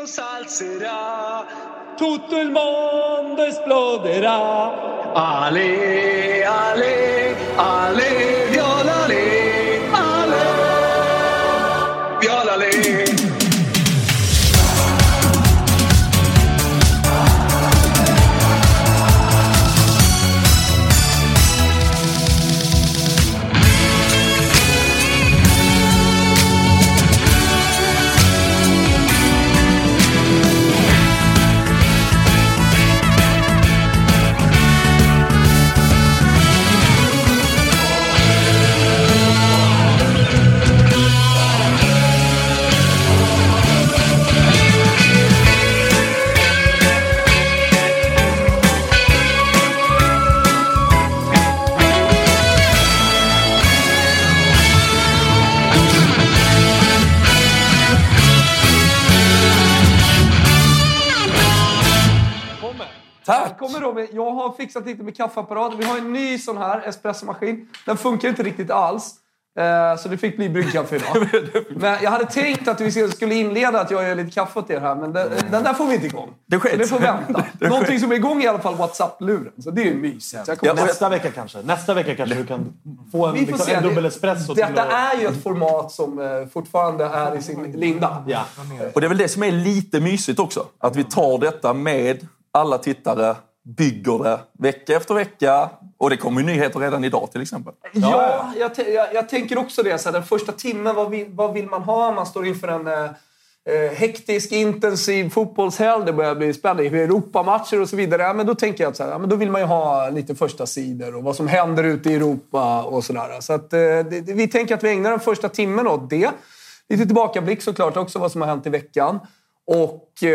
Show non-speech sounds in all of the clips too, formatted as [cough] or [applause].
Mandolino salzerà, tutto il mondo esploderà. Ale, ale, ale, Kommer Robin, jag har fixat lite med kaffeapparat. Vi har en ny sån här espressomaskin. Den funkar inte riktigt alls. Eh, Så det fick bli bryggkaffe idag. [laughs] Men jag hade tänkt att vi skulle inleda att jag gör lite kaffe åt er här, men den, den där får vi inte igång. Det. Så det får vänta. [laughs] Det Någonting som är igång är i alla fall WhatsApp-luren, så det är ju mysigt. Ja, Nästa vecka kanske. Nästa vecka kanske du kan få en, liksom, en dubbel espresso. till Detta att- är ju ett format som eh, fortfarande är i sin linda. Ja. Och det är väl det som är lite mysigt också. Att vi tar detta med alla tittare, bygger det vecka efter vecka. Och det kommer ju nyheter redan idag till exempel. Ja, jag, jag, jag tänker också det. Så här, den första timmen, vad vill, vad vill man ha? Man står inför en eh, eh, hektisk, intensiv fotbollshelg. Det börjar bli spännande. Europamatcher och så vidare. Ja, men då tänker jag att så här, ja, men då vill man ju ha lite första sidor och vad som händer ute i Europa och sådär. Så att, eh, det- vi tänker att vi ägnar den första timmen åt det. Lite tillbakablick såklart också vad som har hänt i veckan. Och eh,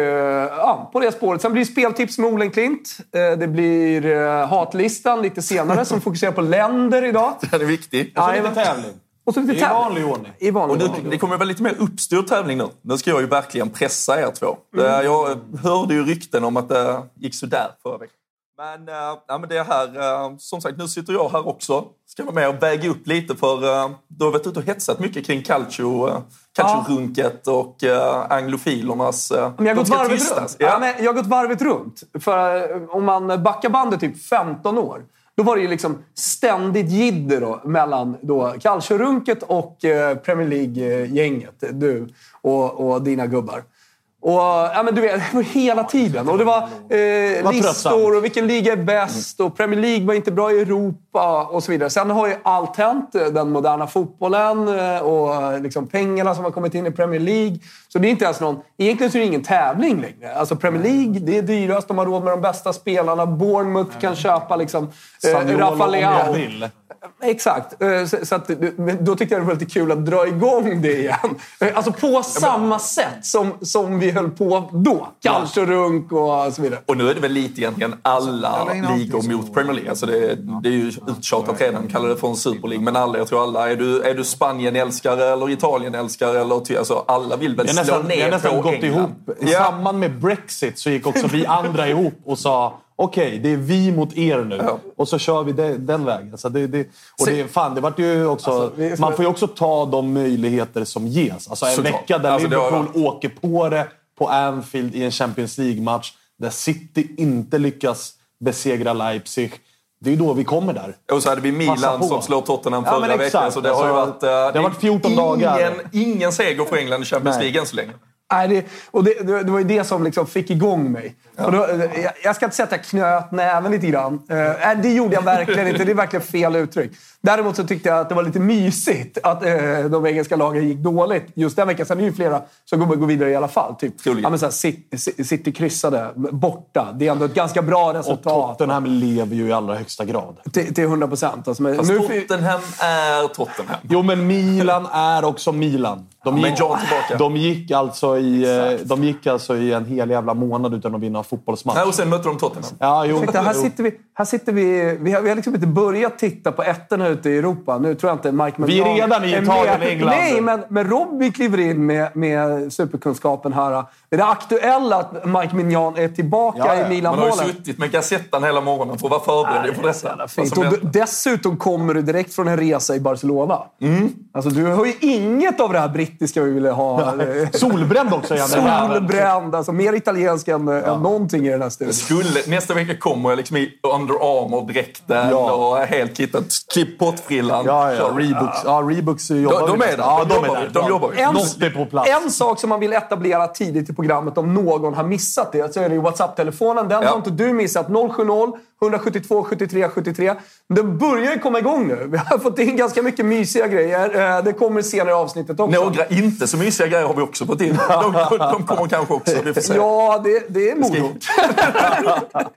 ja, på det spåret. Sen blir det speltips med Olenklint. Eh, det blir eh, hatlistan lite senare som fokuserar på länder idag. [laughs] Den är viktig. Och så lite tävling. Och så lite I tävling. vanlig ordning. I vanlig Och nu, ordning. det kommer väl lite mer uppstyrd tävling nu. Nu ska jag ju verkligen pressa er två. Mm. Jag hörde ju rykten om att det gick sådär förra veckan. Men, uh, ja, men det här, eh, som sagt, nu sitter jag här också. Ska vara med och väga upp lite för uh, du har varit ute och hetsat mycket kring calcio, uh, calciorunket och uh, anglofilernas... Uh, Men jag har gått varvet runt. Ja. men jag har gått varvet runt. För eh, om man backar bandet typ 15 år. Då var det ju liksom ständigt jidder då, mellan då och eh, Premier League-gänget. Du och, och dina gubbar. Och, ja, men du vet, det var hela tiden. Och det var, eh, listor och vilken liga är bäst och Premier League var inte bra i Europa och så vidare. Sen har ju allt hänt. eh, Den moderna fotbollen eh, och eh, liksom pengarna som har kommit in i Premier League. Så det är inte ens någon... Egentligen så är det ingen tävling längre. Alltså Premier League, det är dyrast. De har råd med de bästa spelarna. Bournemouth kan köpa liksom, eh, Rafa Leao. Exakt. Eh, Så, att, då tyckte jag det var lite kul att dra igång det igen. Eh, Alltså på samma sätt som, som vi höll på då. Calciorunk och så vidare. Och nu är det väl lite egentligen alla ligor mot Premier League. Alltså det, det är ju uttjatat redan, kallar det för en Super League. Men alla, jag tror alla, är du, är du Spanien-älskare eller Italien-älskare? Eller, alltså alla vill väl Vi har slå nästan, vi har ner nästan på gått England. ihop. I samband med Brexit så gick också vi andra ihop och sa okej, det är vi mot er nu. Ja. Och så kör vi det, den vägen. Så det, det, och det, fan, det vart ju också, Alltså, man får ju också ta de möjligheter som ges. Alltså en Såklart. vecka där Alltså, har Liverpool åker på det på Anfield i en Champions League-match. Där City inte lyckas besegra Leipzig. Det är då vi kommer där. Och så hade vi Milan som slår Tottenham Ja, förra men exakt. veckan. Så det har Alltså, varit... eh, det har varit 14 ingen, dagar. Ingen seger för England i Champions. League än så länge. Nej, det, och det, det var ju det som liksom fick igång mig. Och då, eh, jag, ska inte säga att jag knöt näven lite grann. Eh, nej, det gjorde jag verkligen inte. Det är verkligen fel uttryck. Däremot så tyckte jag att det var lite mysigt att eh, de engelska lagen gick dåligt just den veckan. Sen är det ju flera som kommer gå vidare i alla fall. Typ. Ja, men så här, City, City kryssade borta. Det är ändå ett ganska bra Och resultat. Tottenham lever ju i allra högsta grad. Till, till 100 procent. Alltså, Fast nu, Tottenham är Tottenham. Jo, men Milan är också Milan. De gick, tillbaka. de gick, alltså, i, eh, de gick alltså i en hel jävla månad utan att vinna fotbollsmatch. Nej, och sen mötte de Tottenham. Ja, jo, Ursäkta, här sitter vi, här sitter vi, vi, har, vi har liksom inte börjat titta på ettorna ute i Europa. Nu tror jag inte Mike Vi är redan i Italien och England. Nej, men, men Robbie kliver in med, med superkunskapen här. Är det aktuella att Mike Mignon är tillbaka Ja, ja. i Man har ju Milan-målet. suttit med Gazettan hela morgonen för att vara förberedd inför detta. Fint. Och dessutom kommer du direkt från en resa i Barcelona. Mm. Alltså, du har ju inget av det här brittiska vi ville ha. [laughs] Solbränd också jäveln. Solbränd. Alltså, mer italiensk än, än någonting i den här studion. Skulle, nästa vecka kommer jag liksom i Under Armour-dräkten Ja. och helt kittat. Klipp pottfrillan. Ja, ja. Kör. Reeboks, ja, Reeboks jobbar De- de är där. Ja, De de är där. De jobbar ju. En- Något är på plats. En sak som man vill etablera tidigt i programmet om någon har missat det, så är det WhatsApp-telefonen. Den Ja. har inte du missat. 070 172 73 73. Den börjar ju komma igång nu. Vi har fått in ganska mycket mysiga grejer. Eh, Det kommer senare i avsnittet också. Några inte så mysiga grejer har vi också fått in. De, de kommer kanske också. Vi får se. Ja, det, det är morot. [laughs]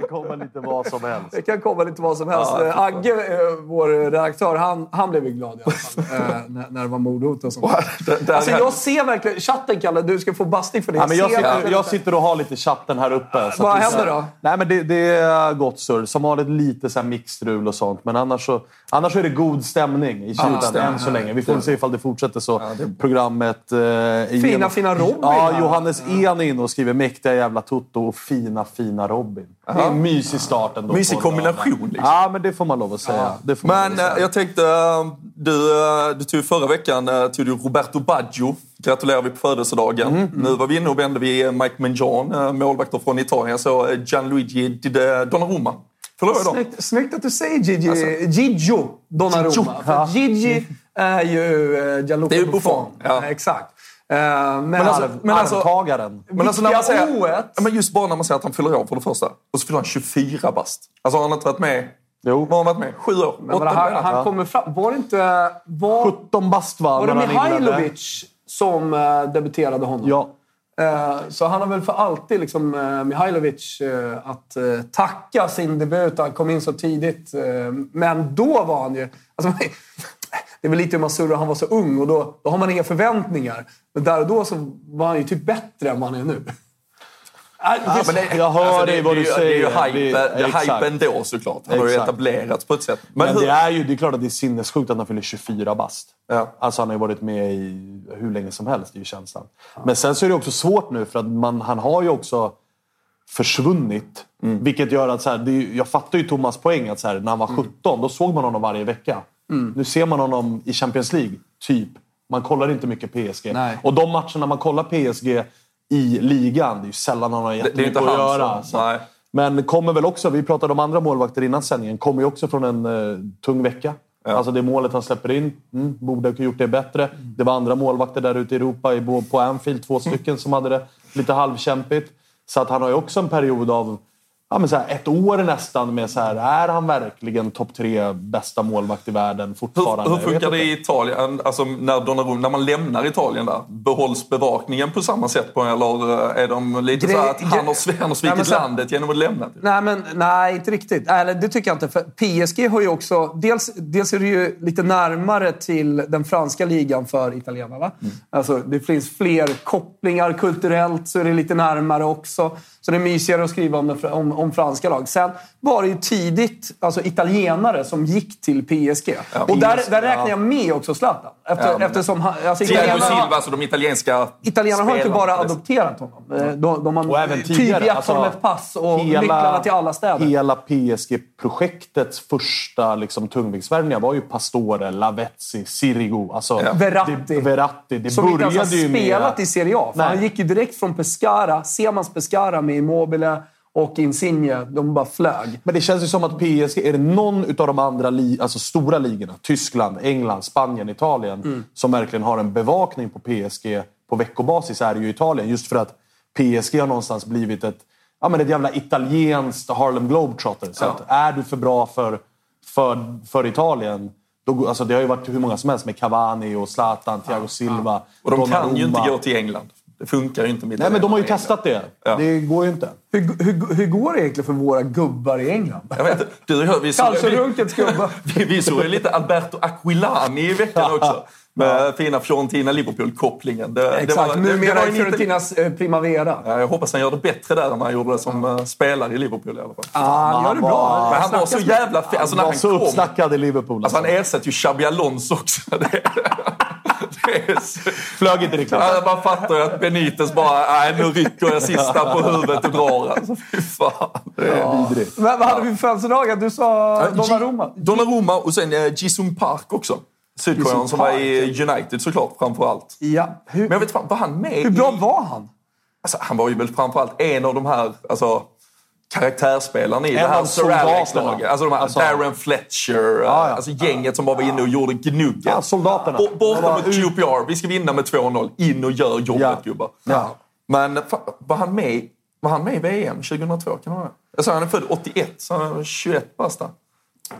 Det kan komma lite vad som helst. Det kan komma lite vad som helst. Ja, Agge, eh, vår redaktör, han, han blev ju glad i alla fall. eh, när, när det var mordhot och sånt. Där- där- Alltså, jag ser verkligen... Chatten, Kalle, du ska få bastning för det. Ja, men jag, sitter, jag sitter och har lite chatten här uppe. så Vad händer då? Nej, men det, det är gott surr. Som vanligt lite så här mixstrul och sånt. Men annars, så, annars är det god stämning i stämning. än så länge. Vi får se ifall det fortsätter så. Programmet... Eh, är Fina, genom- fina Robin Ja. Johannes En in och skriver “Mäktiga jävla Toto” och “Fina, fina Robin”. Det är en mysig start ändå. Mysig kombination, liksom. Ja, men det får man lov att säga. Det man Men att eh, säga. jag tänkte, eh, du, eh, du tog förra veckan tog du Roberto Baggio. Gratulerar vi på födelsedagen. Mm, Nu var vi inne och vände vid Mike Mignon, eh, målvakter från Italien. Så Gianluigi Donnarumma. Förlorar jag dem? Snyggt, snyggt att du säger Gigi. Gigio Donnarumma. Gigio, ja. Gigi är ju eh, Gianluca Det är ju Buffon. Buffon, ja. Exakt. Eh, men Men alltså, alltså, men alltså, Arvtagaren. men alltså när man säger, O1. ja, men just bara när man säger att han fyller år för det första. Och så fyller han 24 bast. Alltså har han inte varit med? Jo. Vad har han varit med? Sju år? men Åtta han, år? han kommer fram. Var det inte... Var, 17 bast va? var det när han inledde. Mihailovic som eh, debuterade honom? Ja. Eh, så han har väl för alltid liksom, eh, Mihailovic eh, att tacka sin debut. Han kom in så tidigt. Men då var han ju... Alltså, [laughs] det är väl lite hur man surrar, han var så ung och då, då har man inga förväntningar. Men där och då så var han ju typ bättre än vad han är nu. Det- men det, Jag hör alltså, dig vad det, du är ju- Det är ju säger. hype, Det- det är hype ändå såklart. Han har ju etablerats på ett sätt. Men, hur- det är ju det är klart att det är sinnessjukt att han fyller 24 bast. Ja. Alltså han har ju varit med i hur länge som helst, det är ju känslan. Men sen så är det också svårt nu för att man, han har ju också försvunnit. Mm. Vilket gör att, så här, det är, jag fattar ju Thomas poäng att så här, när han var Mm. 17, då såg man honom varje vecka. Nu ser man honom i Champions League, typ. Man kollar inte mycket PSG. Nej. Och de matcherna man kollar PSG i ligan, det är ju sällan han har jättemycket att göra. Så- men kommer väl också, vi pratade om andra målvakter innan sändningen, kommer ju också från en uh, tung vecka. Alltså det målet han släpper in, mm, borde ha gjort det bättre. Det var andra målvakter där ute i Europa, i, på Anfield, två stycken som hade det lite halvkämpigt. Så att han har ju också en period av ja, men så här, ett år nästan med så här, är han verkligen topp tre bästa målvakt i världen fortfarande? Hur, hur funkar det i Italien? Alltså när, Donnarumma, när man lämnar Italien där, behålls bevakningen på samma sätt på eller är de lite Grej- så här att han har, han har Nej, svikit men så- landet genom att lämna? Nej, men, nej, inte riktigt. Eller, det tycker jag inte. För PSG har ju också... Dels, dels är det ju lite närmare till den franska ligan för italienarna. Alltså, det finns fler kopplingar kulturellt, så är det lite närmare också. Så det är mysigare att skriva om, den om, om franska lag. Sen var det ju tidigt alltså, italienare som gick till PSG. och där, där räknar jag med också Zlatan. Efter, Ja, men- eftersom han, alltså, italienarna- Silva, alltså de italienska Italienarna har inte bara adopterat honom. Eh, De, de har Och även tidigare. alltså, honom ett pass och nycklarna till alla städer. Hela PSG-projektets första liksom, tungviktsvärvningar var ju Pastore, Lavezzi, Sirigu. Alltså, Ja. Verratti. Det, Verratti. Det Som inte ens har började ju med... spelat i Serie A. Han gick ju direkt från Pescara, Semans Pescara med Immobile och Insigne, de bara flög. Men det känns ju som att PSG, är det någon utav de andra li, alltså stora ligorna, Tyskland, England, Spanien, Italien, Mm. som verkligen har en bevakning på PSG på veckobasis är det ju Italien. Just för att PSG har någonstans blivit ett, ja, men ett jävla italienskt Harlem Globetrotter. Så att är du för bra för, för, för Italien, då, alltså det har ju varit hur många som helst med Cavani och Zlatan, Thiago Silva, Och de kan ju inte gå till England. Det funkar ju inte med Nej, men de har ju testat det. Ja. Det går ju inte. Hur, hur, hur går det egentligen för våra gubbar i England? Jag vet inte. Du, vi såg, Alltså gubbar. [laughs] vi, vi såg ju lite Alberto Aquilani i veckan också. Med fina Fiorentina-Liverpool-kopplingen. Det, det Exakt, var- det- det numera var i en inte- Fiorentinas eh, Primavera. Ja, jag hoppas han gör det bättre där än han gjorde det som eh, spelare i Liverpool i alla fall. Ah, han gör det bra. Men han var så jävla fin. Alltså när var han så kom. uppsnackad i Liverpool. Alltså Alltså, han ersätter ju Xabi Alonso också. [laughs] Det, det är så... Flög inte riktigt. Ja, man fattar ju att Benitez bara, nej nu rycker jag sista på huvudet och drar. Alltså, fy fan. Det är... Vidrigt. Men vad hade vi för födelsedagar? Du sa Donnarumma. Donnarumma och sen eh, Jisung Park också. Sydkorean som var i United såklart framför allt. Ja. Hur, Men jag vet fan, var han med hur bra i... var han? Alltså, han var ju väl framförallt en av de här alltså, karaktärsspelarna i det här Sir Alex-laget. Alltså de här Alltså- Darren Fletcher, ja. alltså gänget som bara var inne och gjorde gnugget. Ja, soldaterna. Bo- Borta mot QPR, vi ska vinna med 2-0. In och gör jobbet Ja. gubbar. Ja. Men var han med var han med i VM 2002? Kan han vara? Alltså, han är född 81, så han är 21 basta.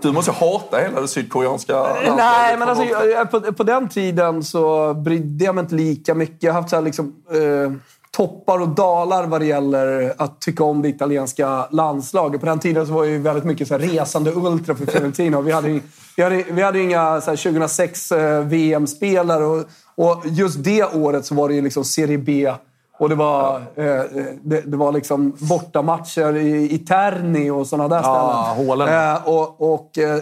Du måste hata hela det sydkoreanska. Nej, men alltså, jag, jag, på, på den tiden så brydde jag mig inte lika mycket. Jag har haft så här liksom, eh, toppar och dalar vad det gäller att tycka om det italienska landslaget. På den tiden så var jag ju väldigt mycket så resande ultra för Fiorentina. Vi hade, vi hade, vi hade inga så här, 2006 eh, VM-spelare. Och, och just det året så var det ju liksom Serie B. Och det var, eh, det, det var liksom bortamatcher i, i Terni och sådana där Ja, ställen. hålen. Eh, och, och eh,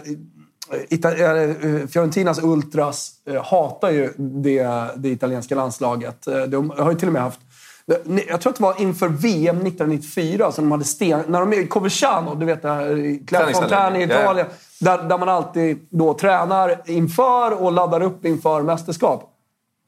eh, Fiorentinas ultras eh, hatar ju det, det italienska landslaget. Eh, De har ju till och med haft... Jag tror att det var inför VM 1994 som de hade sten... När de Coverciano, du vet det här i Clairefontaine i. Italien. Där, där man alltid då tränar inför och laddar upp inför mästerskap.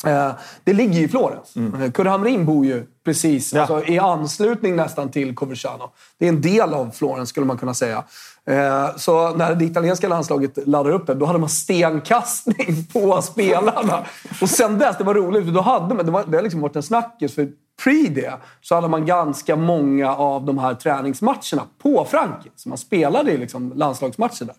Eh, det ligger ju i Florens. Mm. Kurre Hamrin bor ju precis Ja. alltså, i anslutning nästan till Coverciano. Det är en del av Florens skulle man kunna säga. Eh, så när det italienska landslaget laddar upp det, då hade man stenkastning [laughs] på spelarna. Och sen dess, det var roligt, för då hade man, det, var, det har liksom varit en snackis. För pre det så hade man ganska många av de här träningsmatcherna på Frankrike. Så man spelade i liksom landslagsmatcher där.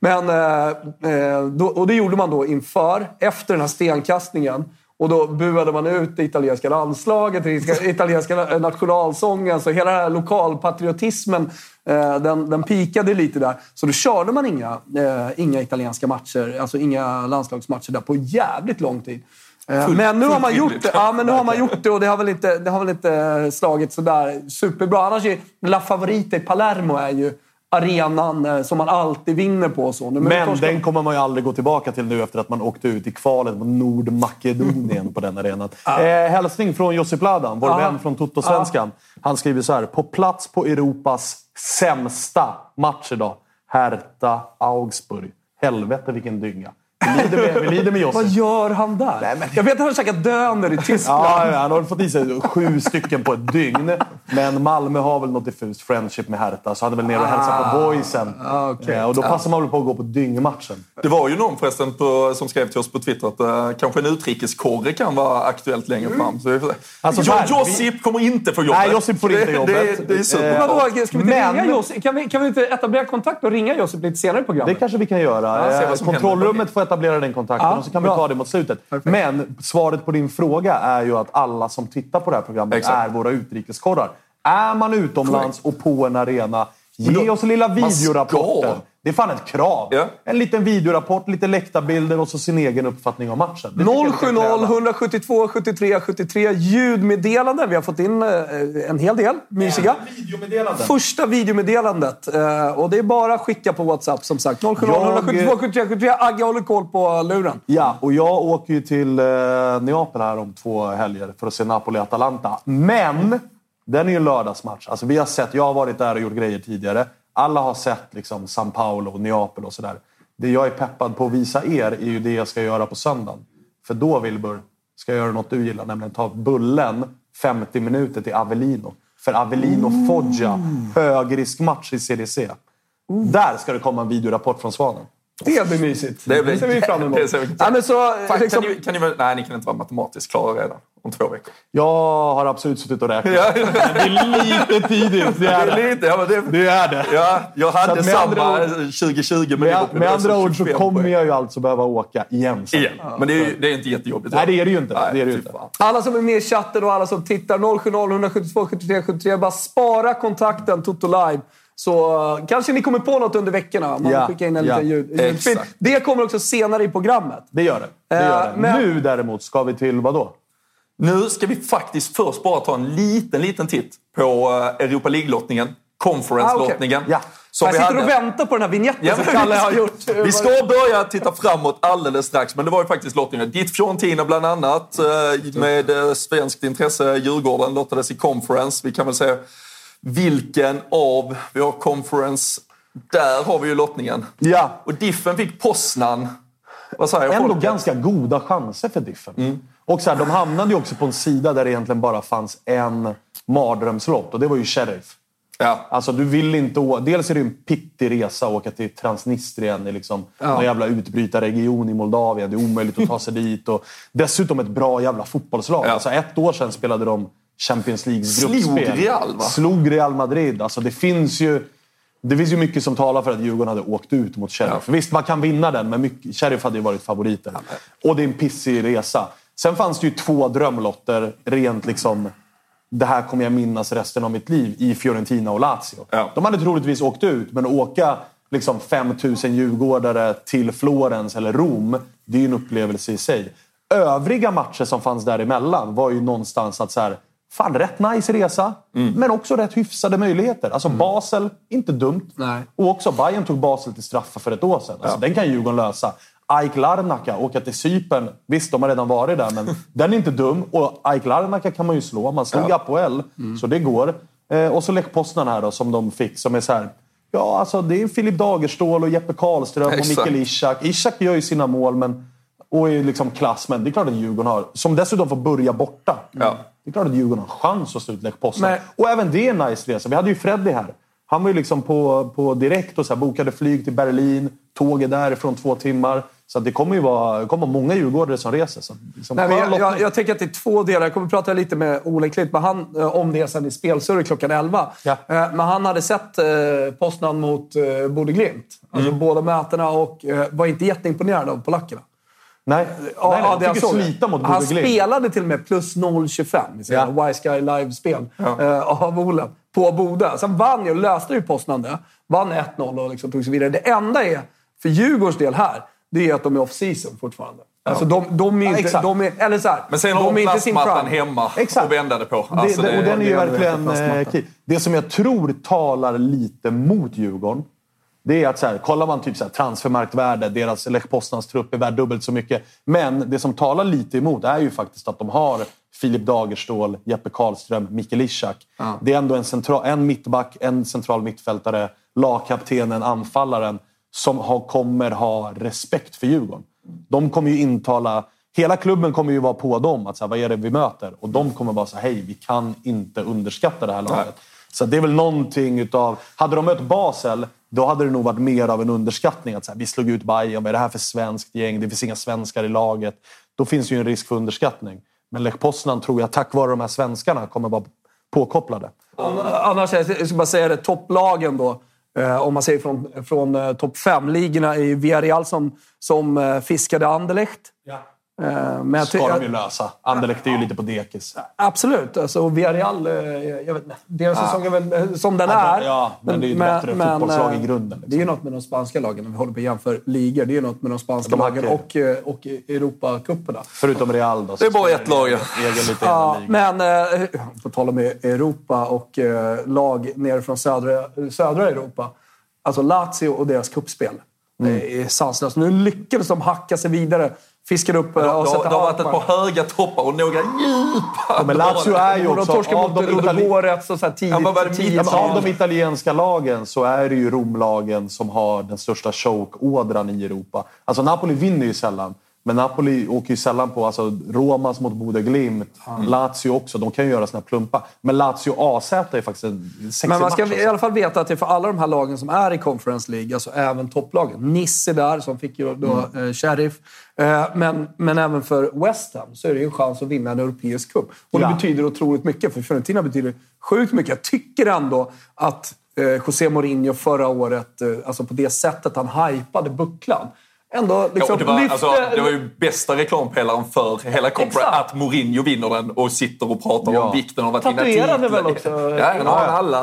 Men, eh, eh, då, och det gjorde man då inför, efter den här stenkastningen. Och då buade man ut det italienska landslaget, den italienska nationalsången. Så hela den här lokalpatriotismen, eh, den, den pikade lite där. Så då körde man inga, eh, inga italienska matcher, alltså inga landslagsmatcher där på jävligt lång tid. Eh, Fullt- men nu har man gjort det. Ja, men nu har man gjort det och det har väl inte, det har väl inte slagit sådär superbra. Annars är La Favorita i Palermo är ju arenan eh, som man alltid vinner på. Så. Nu, Men torskar- den kommer man ju aldrig gå tillbaka till nu efter att man åkte ut i kvalet mot Nordmakedonien på den arenan. Eh, hälsning från Josip Ladan, vår Ja. vän från Toto-svenskan. Han skriver så här. På plats på Europas sämsta match idag. Hertha Augsburg. Helvete vilken dynga. Vi lider med, vi lider med Vad Josip. gör han där? Jag vet att han har käkat döner i Tyskland. Ja, ja, han har fått i sig sju stycken på ett dygn. Men Malmö har väl något diffust friendship med Hertha, så han är väl nere och hälsar på boysen. Ah, okej. Eh, Och då passar man väl på att gå på dyngmatchen. Det var ju någon förresten på, som skrev till oss på Twitter att uh, kanske en utrikeskorre kan vara aktuellt längre fram. Så vi får. Alltså, så jo, här, Josip kommer inte få jobbet. Nej, Josip får inte Det- jobbet. Det, det är super. Eh, Vadå, ska vi inte Men- ringa Josip? Kan vi, kan vi inte etablera kontakt och ringa Josip lite senare i Det programmet? kanske vi kan göra. Ja, se vad som händer. Kontrollrummet får etablera den kontakten Ja, och så kan bra. vi ta det mot slutet. Men svaret på din fråga är ju att alla som tittar på det här programmet Exakt. är våra utrikeskorrar. Är man utomlands och på en arena, ge oss lilla videorapporten. Det är fan ett krav. Ja. En liten videorapport, lite läktarbilder och så sin egen uppfattning om matchen. Det tycker jag vi kan 070 kräva. 172 73 73 ljudmeddelanden. Vi har fått in eh, en hel del mysiga. Videomeddelanden. Första videomeddelandet. Eh, och det är bara att skicka på WhatsApp som sagt. 070 Jag- 172 73 73. Agge håller koll på luren. Ja, och jag åker ju till eh, Neapel här om två helger för att se Napoli-Atalanta. Men den är ju en lördagsmatch. Alltså, vi har sett, jag har varit där och gjort grejer tidigare. Alla har sett liksom, San Paolo och Neapel och sådär. Det jag är peppad på att visa er är ju det jag ska göra på söndagen. För då, Wilbur, ska jag göra något du gillar. Nämligen ta bullen 50 minuter till Avellino. för Avellino Foggia. Högriskmatch i CDC. Där ska det komma en videorapport från Svanen. Det blir mysigt. Det blir- det ser vi fram emot. [laughs] det ser vi- ja, men så, Fan, liksom, kan, ni, kan ni, nej, ni kan inte vara matematiskt klara redan om två veckor. Jag har absolut suttit och räknat. Ja, Det är lite tidigt, det är det är lite, ja, det, Det är det. ja, jag hade samma andra 2020 med Med, med andra ord så 25 kommer jag ju alltså behöva åka igen sen. Igen. Men det är, ju- det är inte jättejobbigt. Nej, det är det ju inte. Nej, Det är det ju fy inte. fan. alla som är med i chatten och alla som tittar 070 172 73 73. Bara spara kontakten Toto Live. Så uh, kanske ni kommer på något under veckorna. Man Ja, skickar in en ja, liten ljud, exakt. Det kommer också senare i programmet. Det gör det. det, Eh, gör det. men- Nu däremot ska vi till vad då? Nu ska vi faktiskt först bara ta en liten, liten titt på eh, Europa League-lottningen. Conference-lottningen. Ah, okej. Ja. Jag sitter hade. och väntar på den här vignetten Ja, som Kalle har gjort. Vi ska börja titta framåt alldeles strax, men det var ju faktiskt lottningen. Ditt Fiorentina bland annat, eh, med eh, svenskt intresse. Djurgården lottades i conference. Vi kan väl säga vilken av... Vi har conference. Där har vi ju lottningen. Ja. Och Diffen fick Poznan. Vad säger Ändå folket? ganska goda chanser för Diffen. Mm. Och så här, de hamnade ju också på en sida där det egentligen bara fanns en mardrömslott och det var ju Sheriff. Ja. Alltså du vill inte å... Dels är det en pittig resa att åka till Transnistrien, i liksom någon jävla utbrytarregion i Moldavien. Det är omöjligt att ta sig dit. Och dessutom ett bra jävla fotbollslag. Ja. Alltså ett år sedan spelade de Champions Leagues Slog gruppspel. Real, va? Slog Real Madrid. Alltså det finns ju... Det finns ju mycket som talar för att Djurgården hade åkt ut mot Sheriff. Ja. Visst, man kan vinna den, men mycket, Sheriff hade ju varit favoriter. Och det är en pissig resa. Sen fanns det ju två drömlotter, rent liksom... Det här kommer jag minnas resten av mitt liv i Fiorentina och Lazio. Ja. De hade troligtvis åkt ut, men att åka liksom 5000 djurgårdare till Florens eller Rom, det är ju en upplevelse i sig. Övriga matcher som fanns däremellan var ju någonstans att så här, fan rätt nice resa, Mm. men också rätt hyfsade möjligheter. Alltså Basel, inte dumt. Nej. Och också Bayern tog Basel till straffar för ett år sedan. Alltså, Den kan Djurgården lösa. AIK Larnaca, åka till Cypern. Visst, de har redan varit där, men [laughs] den är inte dum. Och AIK Larnaca kan man ju slå. Man slog Apoel, så det går. Eh, och så Lech Poznan här då, som de fick, som är så här... Ja, alltså det är Filip Dagerstål och Jeppe Karlström och Exakt. Mikael Ishak. Ishak gör ju sina mål, men... Och är liksom klass, men det är klart att Djurgården har. Som dessutom får börja borta. Ja. Det är klart att Djurgården har chans att slå ut Lech Poznan. Och även det är en nice resa. Vi hade ju Freddy här. Han var ju liksom på, på direkt och så här, bokade flyg till Berlin. Tåget därifrån två timmar. Så det kommer ju vara, det kommer många djurgårdare som reser. Så, liksom, Nej, jag, jag, jag tänker att det är två delar. Jag kommer att prata lite med Ole Klitt men han, eh, om det sen i spelsurr klockan 11. Ja. Eh, Men han hade sett eh, Poznan mot Bode Glimt. Alltså Mm. båda mötena och var inte jätteimponerad av polackerna. nej, Ja, nej, nej, det jag såg. slita mot Han spelade till och med plus 0,25 i sina Ja. Guy Live-spel eh, av Ole på Bode. Sen vann ju och löste ju Poznan det. Vann 1-0 och liksom tog sig vidare. Det enda är, för Djurgårdens del här, det är att de är off-season fortfarande. Alltså de, de är Ja, inte... exakt. de är, eller så här, Men sen har de plastmattan hemma Exakt. och vända det på. Det, Alltså, det, och den är ju det verkligen eh, key. Det som jag tror talar lite mot Djurgården, det är att så här, kollar man typ så här, transfermarktvärde, deras Lech Poznans trupp är värd dubbelt så mycket. Men det som talar lite emot är ju faktiskt att de har Filip Dagerstål, Jeppe Karlström, Mikael Ishak. Det är ändå en, central, en mittback, en central mittfältare, lagkaptenen, anfallaren som har, kommer ha respekt för Djurgården. De kommer ju intala... Hela klubben kommer ju vara på dem. Att så här, vad är det vi möter? Och de kommer så här, hej, vi kan inte underskatta det här laget. Så det är väl någonting utav... Hade de mött Basel, då hade det nog varit mer av en underskattning. Att så här, vi slog ut Bayern, vad är det här för svenskt gäng? Det finns inga svenskar i laget. Då finns ju en risk för underskattning. Men Lech Poznan tror jag, tack vare de här svenskarna, kommer vara påkopplade. Annars, jag ska bara säga det, topplagen då. Eh, om man säger från, från eh, topp 5-ligorna i Villarreal som, som eh, fiskade Anderlecht. Eh, men jag ty- ska de ju lösa. Anderlecht är ju lite på dekis. Absolut. Alltså, och Villarreal, eh, jag vet inte. Deras säsong är väl eh, som den Ja, är. ja, men det är ju ett bättre fotbollslag i eh, grunden, liksom. Det är ju något med de spanska lagen, om vi håller på att jämföra ligor. Det är ju något med de spanska De lagen och, eh, och Europacuperna. Förutom Real då. Det är bara ett lag, ja. Ja, men eh, på tal om Europa och eh, lag nere från södra, södra Europa. Alltså Lazio och deras kuppspel. Mm. Är sanslöst. Nu lyckades de hacka sig vidare. Fiskar upp eh, Det, och det, sätta har varit ett par höga toppar och några djupa men [laughs] Lazio är ju de också... mot de så här tidigt. Ja, tidigt Ja, men Ja. av de italienska lagen så är det ju Romlagen som har den största chokeådran i Europa. Alltså Napoli vinner ju sällan. Men Napoli åker ju sällan på alltså, Romas mot Bode Glimt, Lazio också. De kan ju göra sina plumpar. Men Lazio AZ är faktiskt en sexig Men man ska match. i alla fall veta att det är för alla de här lagen som är i Conference League, alltså även topplagen. Nice är där, som fick ju då Mm. eh, Sheriff. Eh, men, men även för West Ham så är det ju en chans att vinna en europeisk cup. Och det Ja. betyder otroligt mycket. För Fiorentina betyder sjukt mycket. Jag tycker ändå att eh, José Mourinho förra året, eh, alltså på det sättet han hypade bucklan, ändå liksom Ja, det, var, lyfte... alltså, det var ju bästa reklampelaren för hela. Exakt. Att Mourinho vinner den och sitter och pratar Ja. om vikten av att vinna Tatuerade titlar. väl också? Ja, han har alla,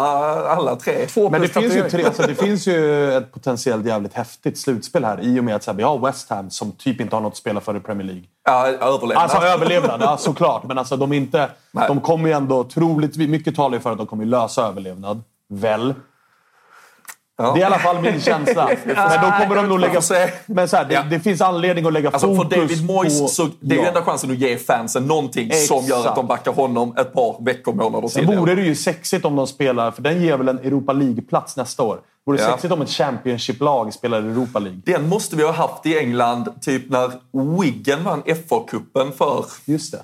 alla tre. Två Men det finns, ju tre, alltså det finns ju ett potentiellt jävligt häftigt slutspel här i och med att så här, vi har West Ham som typ inte har något att spela för i Premier League. Ja, överlevnad. Alltså överlevnad, ja, såklart. Men alltså, de, är inte, Nej. de kommer ju ändå troligtvis... Mycket talar ju för att de kommer lösa överlevnad. Väl? Det är i alla fall min känsla. [laughs] Men då kommer de nog lägga... Men så här, det, det finns anledning att lägga Alltså fokus för David Moyes, på... så det är ju enda chansen att ge fansen någonting som gör att Exakt. de backar honom ett par veckor, månader Sen vore det ju sexigt om de spelar, för den ger väl en Europa League-plats nästa år. Vore det Ja. sexigt om ett Championship-lag spelar Europa League. Den måste vi ha haft i England typ när Wigan vann FA-cupen för, Just det.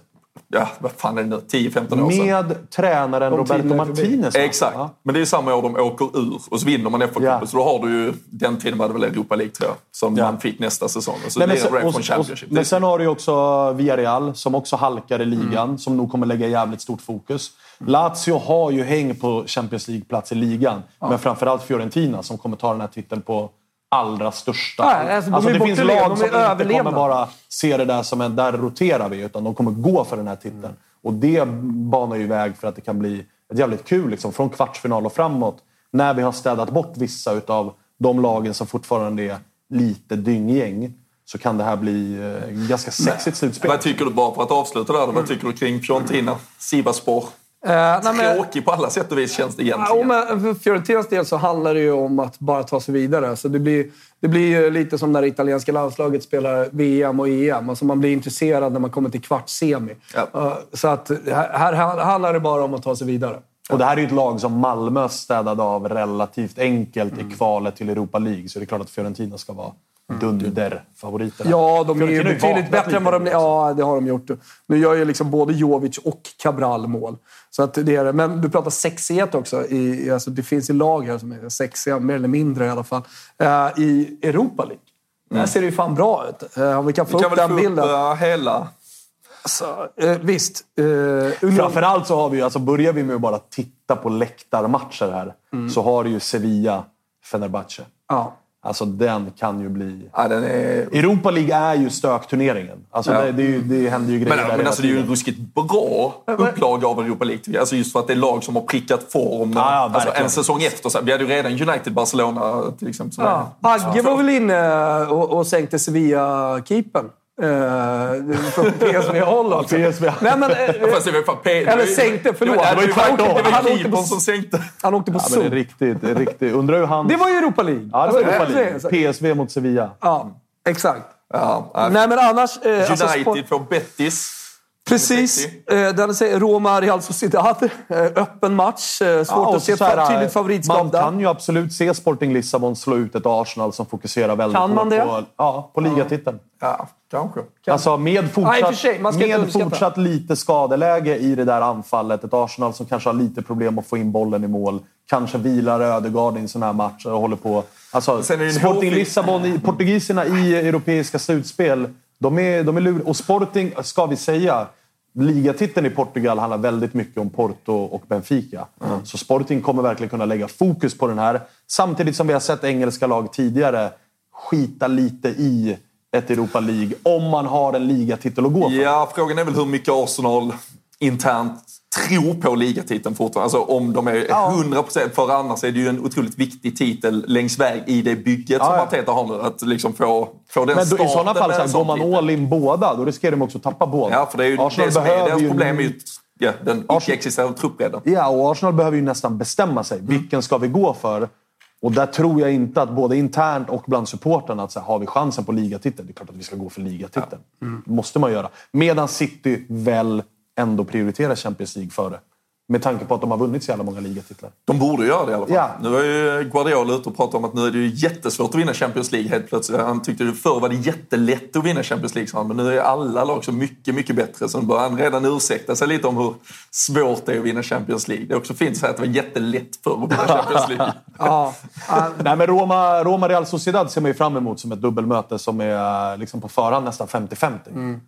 Ja vad fan är det nu, 10-15 år sedan. Med tränaren Roberto är förbi. Martinez. Exakt. Ja. Men det är samma år de åker ur och så vinner man FA-cupen. Ja. Så då har du ju, den tiden var det väl Europa League tror jag, som Ja. man fick nästa säsong. Och så Nej, men, sen, och, från och, men sen har du ju också Villarreal som också halkar i ligan, Mm. som nog kommer lägga jävligt stort fokus. Lazio har ju häng på Champions League-plats i ligan, men framförallt Fiorentina som kommer ta den här titeln på allra största. Nej, alltså, de är det finns lag de som inte överlevnad. kommer bara se det där som en där roterar vi, utan de kommer gå för den här titeln. Mm. Och det banar ju väg för att det kan bli ett jävligt kul liksom, från kvartsfinal och framåt. När vi har städat bort vissa utav de lagen som fortfarande är lite dynggäng så kan det här bli eh, ganska sexigt slutspel. Vad tycker du, bara för att avsluta där, vad tycker du kring Fiorentina? Sivaspor. Eh, nej, men- Tråkig på alla sätt och vis känns det Ja, egentligen. men för Fiorentinas del så handlar det ju om att bara ta sig vidare. Så det, blir, det blir ju lite som när det italienska landslaget spelar VM och EM. Alltså man blir intresserad när man kommer till kvartssemi. Ja. Eh, Så att här, här handlar det bara om att ta sig vidare. Och det här är ju ett lag som Malmö städade av relativt enkelt Mm. i kvalet till Europa League. Så det är klart att Fiorentina ska vara dunder-favoriterna. Ja, de är ju betydligt bättre än vad de Ja, det har de gjort. Nu gör ju liksom både Jovic och Cabral mål. Så att det är det. Men du pratar sexighet också. I, alltså det finns ju lag här som är sexiga, mer eller mindre i alla fall, eh, i Europa League. Där ser det ju fan bra ut. Eh, Om vi kan få Vi kan upp väl den få upp bilden. eh, hela... Så, eh, visst. Eh, Union, Framförallt så har vi alltså börjar vi med att bara titta på läktarmatcher här, Mm. så har du ju Sevilla-Fenerbahce. ja. Alltså den kan ju bli... Ja, den är... Europa League är ju stökturneringen. Alltså Ja. det, det, är ju- det händer ju grejer Men, där men alltså, det är ju en ruskigt bra upplag av Europa League. Alltså just för att det är lag som har prickat form. Ja, ja, alltså en säsong efter. Så vi hade ju redan United-Barcelona till exempel. Ja. är- Agge var väl inne och, och sänkte Sevilla-keepern. Eh, från PSV-håll också. PSV. Nej, men, eh, Fast det var fan P- Eller sänkte, förlåt. Det var, Det var ju tvärtom. Det var Han ju keepern som sänkte. han åkte på Ja, men det är sol. riktigt, det är riktigt. Undrar hur han... Det var ju Europa League. Ja, det var Europa Alltså, League. PSV mot Sevilla. Ja, exakt. Ja, ja. Nej, men annars... Eh, alltså, United sport- får Bettis. Precis. Eh, den säger Roma, Real Sociedad. Öppen match. Eh, svårt Ja, att se ett tydligt favoritskap Man där. kan ju absolut se Sporting Lissabon slå ut ett Arsenal som fokuserar väldigt Kan man det? på, ja, på ligatiteln. Ja, kanske. Alltså med fortsatt, sig, man ska inte med fortsatt lite skadeläge i det där anfallet. Ett Arsenal som kanske har lite problem att få in bollen i mål. Kanske vilar Ödegaard i en sån här match och håller på... Alltså, Sporting Lissabon, i, portugiserna i europeiska slutspel, de är, de är luriga. Och Sporting, ska vi säga, ligatiteln i Portugal handlar väldigt mycket om Porto och Benfica. Så Sporting kommer verkligen kunna lägga fokus på den här. Samtidigt som vi har sett engelska lag tidigare skita lite i ett Europa League om man har en ligatitel att gå för. Ja, frågan är väl hur mycket Arsenal internt tror på ligatiteln fortfarande. Alltså om de är 100 procent. För annars är det ju en otroligt viktig titel längs väg i det bygget som Ja, ja. Arteta har nu. Att liksom få, få den Men då, i sådana fall, så här, går man all in båda, då riskerar de också att tappa båda. Ja, för det är ju Arsenal det som är deras problem. Ju, ja, den icke-existerande truppbredden. Ja, och Arsenal behöver ju nästan bestämma sig. Mm. Vilken ska vi gå för? Och där tror jag inte att både internt och bland supportrarna att så här, har vi chansen på ligatiteln, det är klart att vi ska gå för ligatiteln. Mm. Det måste man göra. Medan City väl ändå prioriterar Champions League före. Med tanke på att de har vunnit så jävla många ligatitlar. De borde göra det i alla fall. Ja. Nu var ju Guardiola ute och pratade om att nu är det ju jättesvårt att vinna Champions League helt plötsligt. Han tyckte ju förr var det jättelätt att vinna Champions League, han. Men nu är alla lag så mycket, mycket bättre. Så nu börjar han redan ursäkta sig lite om hur svårt det är att vinna Champions League. Det är också fint att säga att det var jättelätt förr att vinna Champions League. [laughs] Ja, ja, Nej, men Roma, Roma Real Sociedad ser man ju fram emot som ett dubbelmöte som är liksom på förhand nästan 50-50. Mm.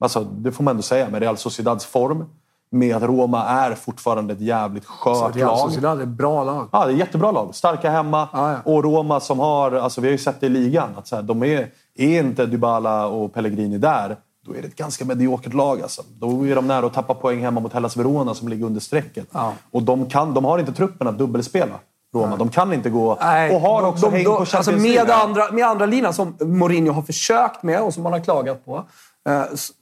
Alltså, det får man ändå säga. Med Real Sociedads form, med att Roma är fortfarande ett jävligt skört Real lag. Sociedad är ett bra lag. Ja, det är ett jättebra lag. Starka hemma. Ja, ja. Och Roma som har, alltså vi har ju sett det i ligan, att så här, de är, är inte Dybala och Pellegrini där, då är det ett ganska mediokert lag. Alltså. Då är de nära att tappa poäng hemma mot Hellas Verona som ligger under strecket. Ja. Och de, kan, de har inte truppen att dubbelspela. Roma. De kan inte gå... och har också de- häng de- på Champions alltså med, andra, med andra linan som Mourinho har försökt med och som man har klagat på,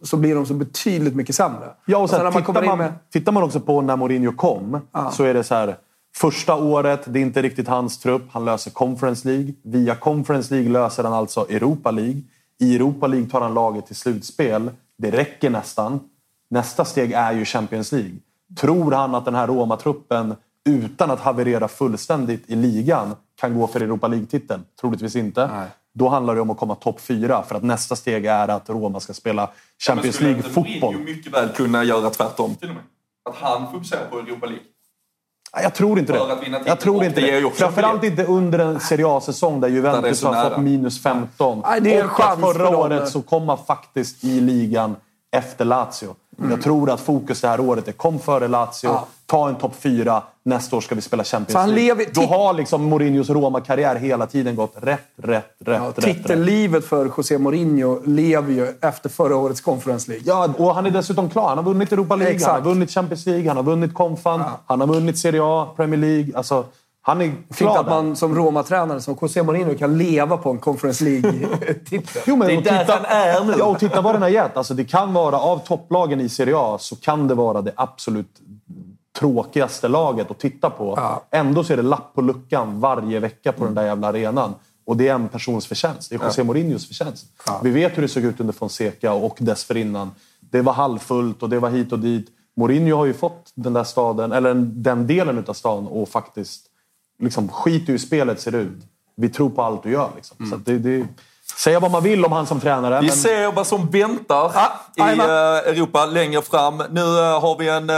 så blir de så betydligt mycket sämre. Ja, och sen, sen när man tittar, in man, med... tittar man också på när Mourinho kom så är det så här. Första året, det är inte riktigt hans trupp. Han löser Conference League. Via Conference League löser han alltså Europa League. I Europa League tar han laget till slutspel. Det räcker nästan. Nästa steg är ju Champions League. Tror han att den här Roma-truppen utan att haverera fullständigt i ligan kan gå för Europa League-titeln? Troligtvis inte. Då handlar det om att komma topp fyra för att nästa steg är att Roma ska spela Champions League-fotboll. Mourinho mycket väl kunna göra tvärtom till och med? Att han fokuserar på Europa League? Nej, Jag tror inte det. Jag tror inte det Framförallt inte under en Serie A-säsong där Juventus har fått minus 15. Nej, det är en och att förra för året så kom man faktiskt i ligan efter Lazio. Mm. Jag tror att fokus det här året är kom före Lazio, Ja. Ta en topp fyra, nästa år ska vi spela Champions League. Då har liksom Mourinhos Roma-karriär hela tiden gått rätt, rätt, rätt, Ja, rätt, titellivet för José Mourinho lever ju efter förra årets Conference League. Ja, och han är dessutom klar. Han har vunnit Europa League, Exakt. han har vunnit Champions League, han har vunnit Confan, han har vunnit Serie A, Premier League. Alltså, han är Fint att man som Roma-tränare, som José Mourinho, kan leva på en Conference League-titel. [laughs] Jo, men Det är där titta, han är nu. Ja, och titta vad den har gett. Alltså, det kan vara, av topplagen i Serie A, så kan det vara det absolut tråkigaste laget att titta på. Ja. Ändå så är det lapp på luckan varje vecka på den där jävla arenan. Och det är en persons förtjänst. Det är José Mourinhos förtjänst. Vi vet hur det såg ut under Fonseca och dessförinnan. Det var halvfullt och det var hit och dit. Mourinho har ju fått den där staden, eller den delen av stan och faktiskt liksom, skit i hur spelet ser ut. Vi tror på allt du gör. Liksom. Så att det, det, säga vad man vill om han som tränare. Vi men- ser vad som väntar i jajamän. eh, Europa längre fram. Nu eh, har vi en, eh,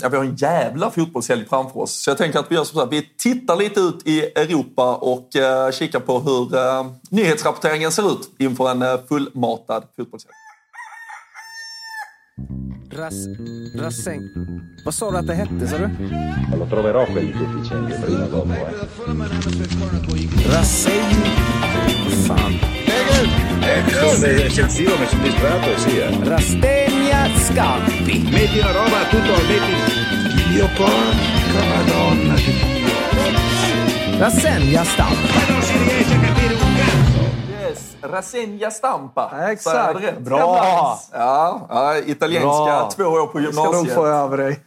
ja, vi har en jävla fotbollshelg framför oss. Så jag tänker att vi gör så här. Vi tittar lite ut i Europa och uh, kikar på hur nyhetsrapporteringen ser ut inför en uh, fullmatad fotbollshelg. Ras, Rasseng. Vad sa du att det hette, sa du? Lo troverò quel deficiente prima o dopo. Rasseng. Fan. Sentivo mi sono distratto sì, eh. Rastegna Scampi. Metti la roba tutto, metti... Dio porca madonna di Dio. Rassegna Stampa. Ma non si riesce a capire un cazzo! Yes, Rasenja Stampa. Exakt. Det rätt. Bra! Ja, ja, italienska, Bra. två år på Ska de gymnasiet. få över dig.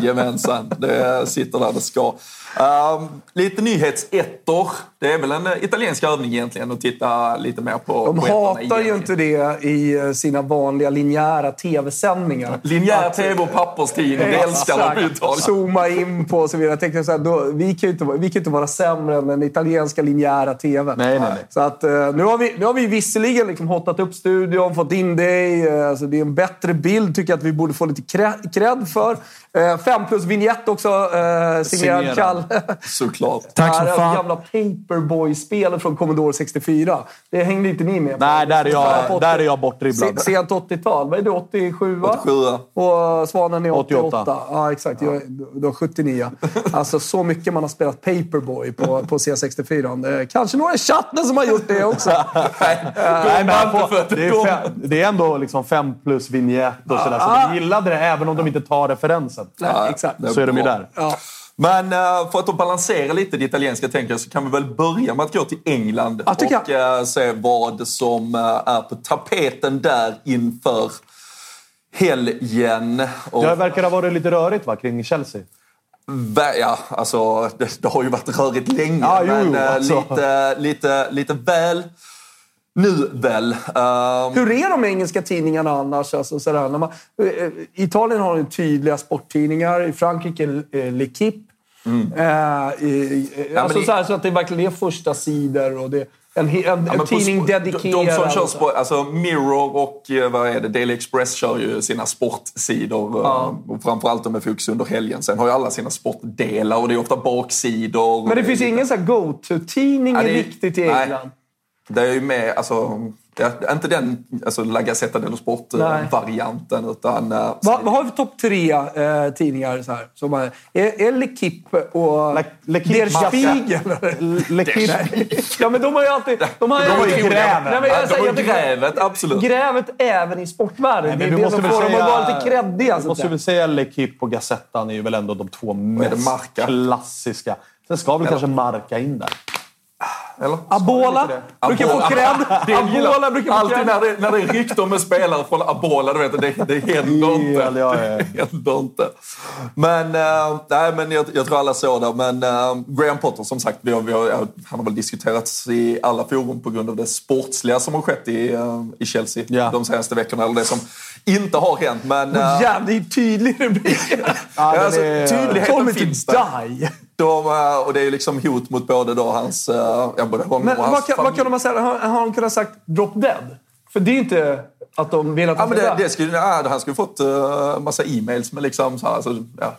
Jajamensan, det sitter där det ska. Um, lite nyhetsettor. Det är väl en eh, italiensk övning egentligen att titta lite mer på De på hatar ju inte det i eh, sina vanliga linjära tv-sändningar. Linjär Att- tv och papperstidning, det älskar de uttalet. Zooma in på och så vidare. Jag tänkte så här, då, vi, kan ju inte, vara- vi kan inte vara sämre än den italienska linjära tvn. Nej, nej, nej. Så att, eh, nu, har vi, nu har vi visserligen liksom hotat upp studion, fått in dig. Alltså det är en bättre bild, tycker jag att vi borde få lite cre- cred för. Eh, Fem plus vignett också, eh, signerad Signerad. Kalle. [laughs] Såklart. [laughs] Tack som Det fan. gamla Paperboy-spelet från Commodore 64. Det hängde inte ni med på. Nej, där är jag, På där är jag bortdribblad. Se- Sent 80-tal. Vad är du? 87 va? 87. Och Svanen är 88. 88. Ja, exakt. Jag, du har 79. Alltså så mycket man har spelat Paperboy på, på C64. Det är kanske några i chatten som har gjort det också. [laughs] Nej, men han får, det, är fem, det är ändå liksom fem plus vignett och sådär. Så de gillade det även om de inte tar referensen. Nej, exakt. det Så är de ju där. Ja. Men eh, för att balansera lite det italienska tänker jag så kan vi väl börja med att gå till England Ja, och eh, se vad som eh, är på tapeten där inför helgen. Och, Det verkar ha varit lite rörigt va, kring Chelsea. Ja, alltså det, det har ju varit rörigt länge. Ja, jo, men jo, alltså. lite, lite, lite väl Nu väl. ehm, Hur är de engelska tidningarna annars? Alltså, sådär, när man, eh, Italien har de tydliga sporttidningar. I Frankrike eh, L'Equipe. Eh, i, eh, men alltså, det- så, här, så att det verkligen är första sidor och det en, en, Ja, en på tidning sp- dedikerad. De som kör och så. sport, alltså Mirror och eh, vad är det, Daily Express kör ju sina sportsidor. Ja. Och framförallt med fokus under helgen. Sen har ju alla sina sportdelar och det är ofta baksidor. Men det finns ingen så go-to-tidning Ja, det riktigt i nej. Det är ju med, alltså, ja, inte den alltså, La Gazzetta dello. Sport-varianten utan... eh, Vad, vad har vi topp tre eh, tidningar? Så här, som är, är, är L'Equipe och Le- L'Equipe, Der. Spiegel? L'Equipe. [laughs] ja, men de har ju alltid... De har, De har ju Gräven. Nej, men jag de har det- grävet, absolut. Grävet även i sportvärlden. Nej, det är men vi det måste som väl får dem att vara lite creddiga. Vi så att måste väl säga L'Equipe och Gazettan är ju väl ändå de två är det, mest Marca? klassiska. Sen ska vi kanske Marka in där. Eller? Abola brukar få cred. [laughs] Abola brukar få Alltid cred. när det, när det är rykten med spelare från Abola, du vet, det, det händer inte. Ja, ja, [laughs] inte. Men, eh, nej, men jag, jag tror alla såg det. Men eh, Graham Potter, som sagt, vi har, vi har, han har väl diskuterats i alla forum på grund av det sportsliga som har skett i, eh, i Chelsea de senaste veckorna. Eller det som inte har hänt. Men, eh, Jävlar, det är ju tydlig rubrik. [laughs] Ja, alltså, är- tydligheten to finns där. De, eh, och det är ju liksom hot mot både då hans, eh, ja, både honom Men och hans vad kan, vad kan de säga? Har, har de kunnat sagt drop dead? För det är ju inte att de vill att Ja, han men ska det, det skulle, ja, han skulle fått uh, massa e-mails med liksom, så här, alltså, ja,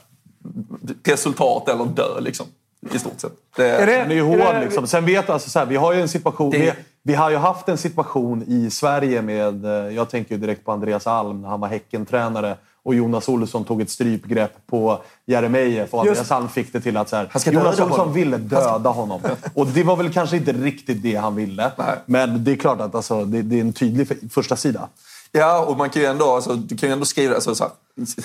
resultat eller dö. Liksom, I stort sett. Det, Är det- är ju är hård det- liksom. Sen vet jag, alltså, så här, vi har ju en situation... Det- Vi, vi har ju haft en situation i Sverige med... eh, Jag tänker direkt på Andreas Alm när han var Häckentränare och Jonas Olsson tog ett strypgrepp på Jeremejeff och Andreas Alm fick det till att så här, ska Jonas Olsson honom. ville döda honom. [laughs] Och det var väl kanske inte riktigt det han ville. Nej. Men det är klart att alltså, det, det är en tydlig för- första sida. Ja, och man kan ju ändå, alltså, du kan ju ändå skriva alltså, så här,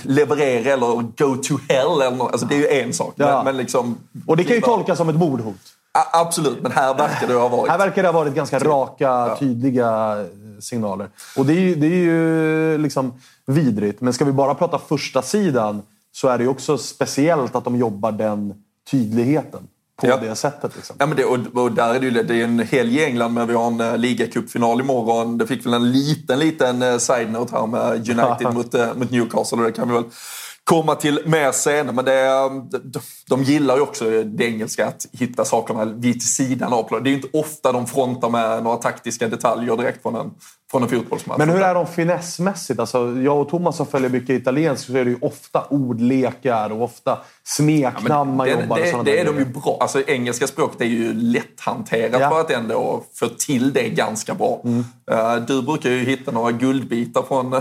leverera eller go to hell. Eller, alltså, det är ju en sak. Ja. Men, men liksom, Och det kan ju tolkas som ett mordhot. Ja, absolut, men här verkar det ha varit... Här verkar det ha varit ganska raka, tydliga eh, signaler. Och det är ju, det är ju liksom vidrigt. Men ska vi bara prata första sidan så är det ju också speciellt att de jobbar den tydligheten på Ja. det sättet. Liksom. Ja, men det, och, och där är det, ju, det är en helg i England, men vi har en uh, ligacupfinal imorgon. Det fick väl en liten, liten uh, side-note här med United [laughs] mot, uh, mot Newcastle. Och det kan vi väl komma till mer senare. Men det, de, de gillar ju också det engelska, att hitta sakerna vid sidan av planen. Det är ju inte ofta de frontar med några taktiska detaljer direkt från en, från en fotbollsmatch. Men hur är de finessmässigt? Alltså, jag och Thomas som följer mycket italienskt så är det ju ofta ordlekar och ofta smeknamn man det, jobbar det, det där är de ju bra. Alltså, engelska språket är ju lätthanterat Ja. för att ändå få till det ganska bra. Mm. Eh, du brukar ju hitta några guldbitar från, [laughs]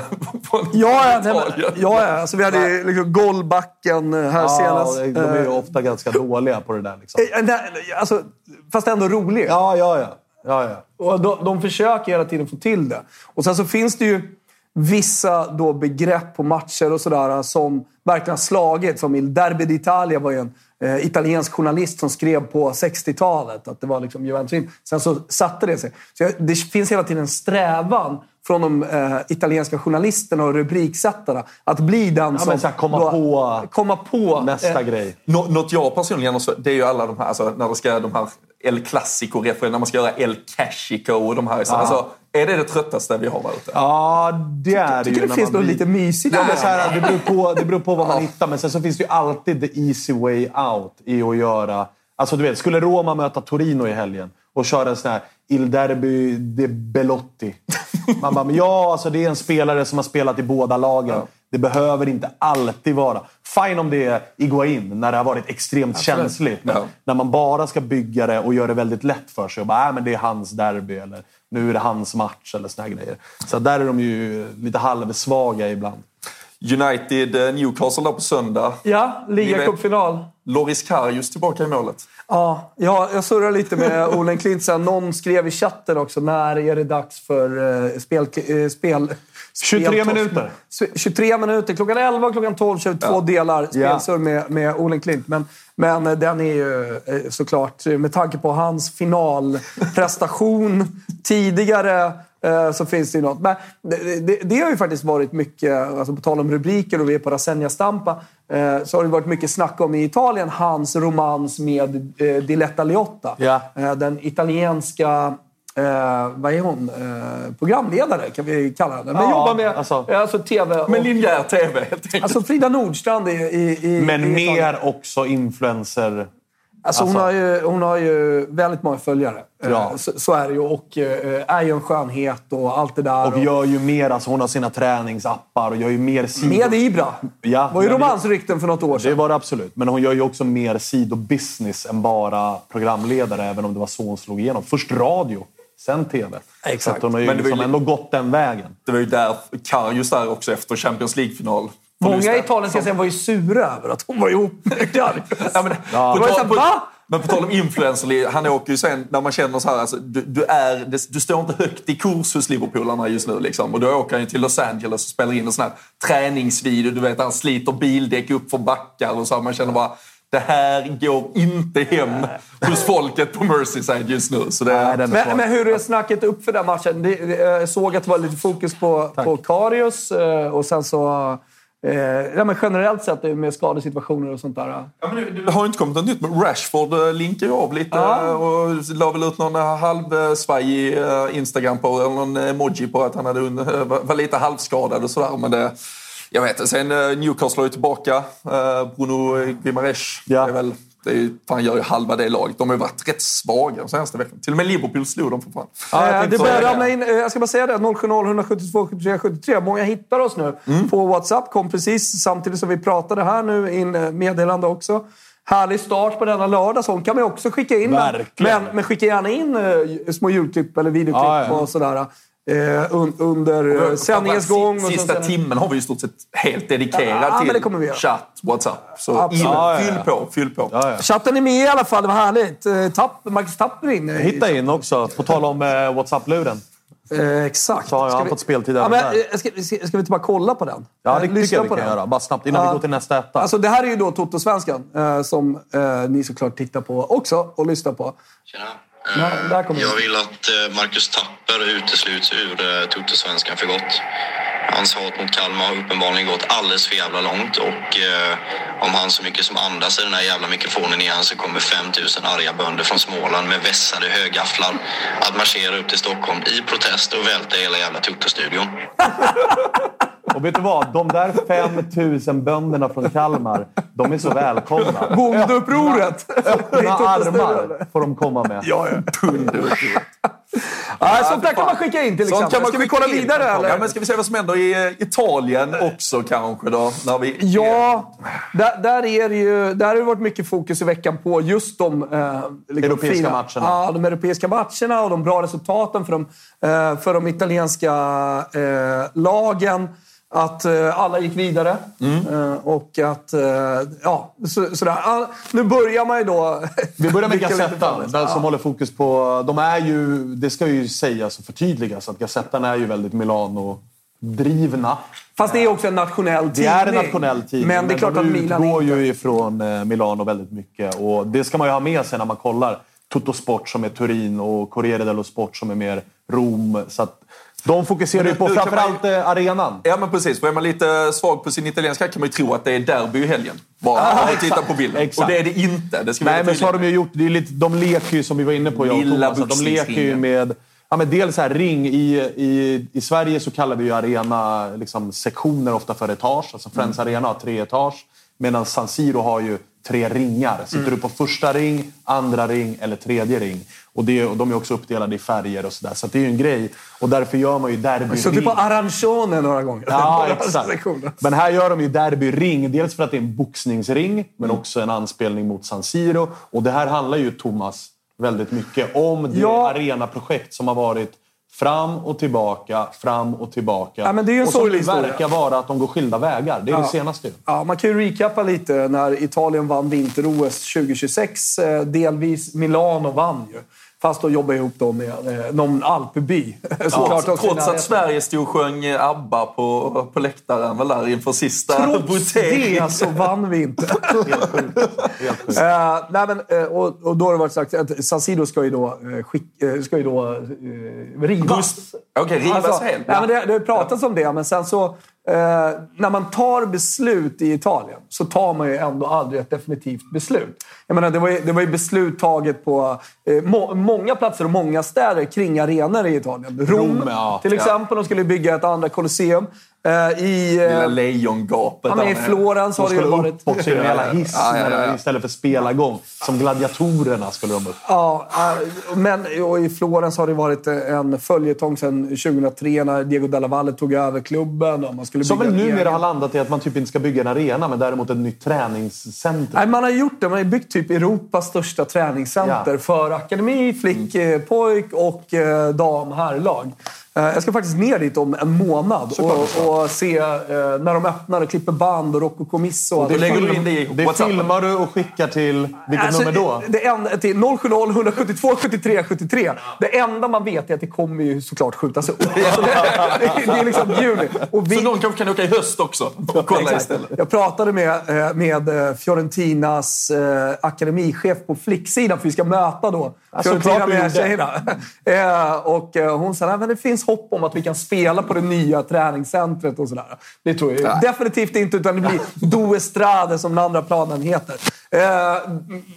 från Ja, ja, nej, Italien. men, ja, ja. Alltså, vi hade ju liksom golvbacken eh, här Ja, senast. de är ju Eh, ofta ganska dåliga på det där. Liksom. eh, alltså, fast ändå rolig. Ja, ja, ja. ja, ja. Och de, de försöker hela tiden få till det. Och sen så finns det ju vissa då begrepp på matcher och sådär som verkligen har slagit. Som i Derby d'Italia var ju en eh, italiensk journalist som skrev på 60-talet att det var liksom Juventus. Sen så satte det sig. Så jag, det finns hela tiden en strävan från de eh, italienska journalisterna och rubriksättarna att bli den Ja, som... men här, komma då- på komma på Nästa eh, grej. Nå, något jag personligen också, det är ju alla de här, alltså, när det ska de här El Clasico när man ska göra El Cashico och de här. Så, alltså, är det det tröttaste vi har ute? Ja, det är det tycker ju. det finns något blir- lite mysigt Ja, det. så här, det, beror på, det beror på vad man hittar, men sen så finns det ju alltid the easy way out i att göra... Alltså du vet, skulle Roma möta Torino i helgen och köra en sån här Il Derby de Belotti. Man bara, men ja, alltså det är en spelare som har spelat i båda lagen. Det behöver inte alltid vara. Fine om det är Iguain när det har varit extremt känsligt. Men Ja. när man bara ska bygga det och göra det väldigt lätt för sig och bara, äh, men det är hans derby eller nu är det hans match eller såna här grejer. Så där är de ju lite halvsvaga ibland. United, eh, Newcastle där på söndag. Ja, ligacupfinal. Loris Karius tillbaka i målet. Ja, ja, jag surrar lite med [laughs] Olen Klint. sen. Någon skrev i chatten också, när är det dags för uh, spel... Uh, spel 23 speltoff- minuter. S- 23 minuter. Klockan 11 och klockan 12 kör vi två delar spelsurr med, med Olen Klint. Men, men den är ju eh, såklart, med tanke på hans finalprestation [laughs] tidigare, eh, så finns det ju något. Men det, det, det har ju faktiskt varit mycket, alltså på tal om rubriker och vi är på Rasenja Stampa, eh, så har det varit mycket snack om i Italien hans romans med Diletta Liotta. Ja. Den italienska Eh, vad är hon? Eh, programledare kan vi kalla henne. Men Ja, jobbar med alltså- alltså, TV. och- Med linjär TV helt enkelt. Alltså Frida Nordstrand i... i, i Men i mer också influencer. Alltså, hon, Alltså- har ju, hon har ju väldigt många följare. Ja. Eh, Så, så är det ju. Och eh, är ju en skönhet och allt det där. Och gör ju mer, alltså hon har sina träningsappar och gör ju mer sidor. Med Ibra. Ja, var ju det- romansrykten för något år Det sedan. var det absolut. Men hon gör ju också mer sidobusiness än bara programledare, även om det var så hon slog igenom. Först radio, sen TV. Exakt. Så att hon har ju Men det var ju liksom li- ändå gått den vägen. Det var ju där Karius där också efter Champions League-final. Många i. Italien ska jag säga var ju sura över att hon var ihop med [laughs] Karius. Ja, men, Det var ju va? Men på tal om influencer, han åker ju sen när man känner så här, alltså, du, du, är, du står inte högt i kurs hos Liverpoolarna just nu. Liksom. Och då åker han ju till Los Angeles och spelar in en sån här träningsvideo. Du vet, han sliter bildäck upp för backar och så. här. Man känner bara, det här går inte hem hos folket på Merseyside just nu. Så det, Nej, Men, men hur är snacket upp för den matchen? Det, det, jag såg att det var lite fokus på, på Karius eh, och sen så... Eh, ja, men generellt sett med skadesituationer och sånt där. Ja, men det, det har ju inte kommit något nytt, men Rashford eh, linkar ju av lite Ja. eh, och la väl ut någon eh, halvsvajig eh, Instagram på, eller någon emoji på att han hade var lite halvskadad och sådär. Men det, jag vet. Sen eh, Newcastle är ju tillbaka. Eh, Bruno Guimaraes. Ja. Det är väl, det är, fan gör ju halva det laget. De har ju varit rätt svaga de senaste veckorna. Till och med Liverpool slog dem för fan. Ja, jag Eh, det börjar ramla in, jag ska bara säga det, 070 172 73 73. Många hittar oss nu på WhatsApp. Kom precis samtidigt som vi pratade här nu in meddelande också. Härlig start på denna lördag. Sånt kan man också skicka in. Men, men, skicka gärna in små julklipp eller videoklipp Ja, ja. och sådär. Eh, un, under eh, sändningens gång. och så Sista sen- timmen har vi ju stort sett helt dedikerad Ja, men det till chatt, WhatsApp. Så Absolut. in, Ja, ja, fyll på, fyll på. Ja, ja. Chatten är med i alla fall. Det var härligt. Eh, Tapp, Marcus Tapper in. eh, Hitta in också, på tal om eh, WhatsApp-luren. Eh, exakt. Så har Ska han vi- fått speltid ja, men, där. ska, ska, ska vi inte bara kolla på den? Ja, det tycker lyssna jag vi på kan den. göra. Bara snabbt innan Ja. vi går till nästa etta. Alltså, det här är ju då Toto-svenskan eh, som eh, ni såklart tittar på också och lyssnar på. Tjena. Ja, Eh, jag vill att eh, Marcus Tapper utesluts ur eh, Toto-svenskan för gott. Hans hat mot Kalmar har uppenbarligen gått alldeles för jävla långt och om han så mycket som andas i den här jävla mikrofonen igen så kommer 5000 arga bönder från Småland med vässade högafflar att marschera upp till Stockholm i protest och välta hela jävla Toto-studion. [laughs] Och vet du vad? De där 5000 bönderna från Kalmar, de är så välkomna. Bondeupproret! Öppna armar får de komma med. Ja, ja. ja, sånt där kan man skicka in till exempel. kan man Ska vi skicka kolla in. vidare eller? Ja, men ska vi se vad som händer i eh, Italien också kanske då? När vi, Ja, där, där, är det ju, där har det varit mycket fokus i veckan på just de eh, liksom Europeiska fina- matcherna. Ja, de europeiska matcherna och de bra resultaten för de, eh, för de italienska eh, lagen. Att eh, alla gick vidare. Mm. Eh, och att... Eh, ja, så, sådär. Nu börjar man ju då... Vi börjar med [laughs] Gazettan, den som Ja. håller fokus på... De är ju, det ska ju sägas och förtydligas att Gazettan är ju väldigt Milano-drivna. Fast det är också en nationell tidning. Det är en nationell tidning, Men det är klart de att Milan utgår inte... ju ifrån eh, Milano väldigt mycket. Och det ska man ju ha med sig när man kollar Tutto Sport som är Turin och Corriere dello Sport som är mer Rom. Så att de fokuserar ju på kan man framförallt eh, arenan. Ja men precis, för är man lite svag på sin italienska kan man ju tro att det är derby i helgen. Bara Ah, man tittar på bilden. exakt. Och det är det inte. Det ska Nej, men så har de ju gjort. Det är lite, de leker ju, som vi var inne på, jag och Thomas, de leker ju med... Ja, men dels här ring. I, i, I Sverige så kallar vi ju arena liksom, sektioner ofta för etage. Alltså Friends Mm. Arena har tre etage. Medan San Siro har ju tre ringar. Sitter Mm. du på första ring, andra ring eller tredje ring. Och, det, och de är också uppdelade i färger och sådär. Så det är ju en grej. Och därför gör man ju derby Så typ på Arancione några gånger. Ja, [laughs] exakt. Men här gör de ju derby ring. Dels för att det är en boxningsring, men Mm. också en anspelning mot San Siro. Och det här handlar ju, Thomas, väldigt mycket om det Ja. arenaprojekt som har varit fram och tillbaka, fram och tillbaka. Ja, men det är en och som verkar vara att de går skilda vägar. Det är Ja. det senaste. Ja, man kan ju recappa lite när Italien vann vinter-OS 2026. Eh, Delvis Milano vann ju. Fast då jobbade ihop då med eh, någon [laughs] också i Trots att Sverige stod och sjöng ABBA på, på läktaren väl där inför sista Trots det [laughs] så vann vi inte. [laughs] Helt sjukt. Eh, nej, men, eh, och, och då har det varit sagt att San Siro ska ju då, eh, skick, eh, ska ju då eh, rivas. Okej, rivas helt, Nej, ja. men det, det har pratats om det, men sen så eh, när man tar beslut i Italien så tar man ju ändå aldrig ett definitivt beslut. Jag menar, det, var ju, det var ju beslut taget på eh, må, många platser och många städer kring arenor i Italien. Rom, Rom, ja. till exempel. De skulle bygga ett andra Colosseum. Eh, I, eh, Lilla lejongapet. ja, I. Florens De har det ju skulle varit... upp också i en jävla hiss Ja, ja, ja, ja. istället för spelargång. Som gladiatorerna skulle de upp. Ja, eh, men och i Florens har det varit en följetong sedan 2003 när Diego Della Valle tog över klubben. Och man skulle Som bygga väl numera egen- har landat i att man typ inte ska bygga en arena, men däremot ett nytt träningscentrum. Nej, man har gjort det. Man har byggt typ Europas största träningscenter Ja. för akademi, flick, eh, pojk och eh, dam herrlag. Eh, Jag ska faktiskt ner dit om en månad och, och se eh, när de öppnar och klipper band och Rocco Commisso. och Det lägger du in det i Det WhatsApp. filmar du och skickar till... Vilket Alltså, nummer då? Det enda, till 070 172 73 73. Det enda man vet är att det kommer ju såklart skjutas upp. [laughs] Alltså, det, det är liksom juni. Och vi, Så någon kanske kan åka i höst också och kolla istället. Jag pratade med, eh, med Fiorentinas eh, akademichef på flicksidan, för vi ska möta då Fiorentina såklart vi med tjejerna. [laughs] Och hon sa att det finns hopp om att vi kan spela på det nya träningscentret och sådär. Det tror jag Nej. definitivt inte, utan det blir Do Estrade som den andra planen heter. Eh,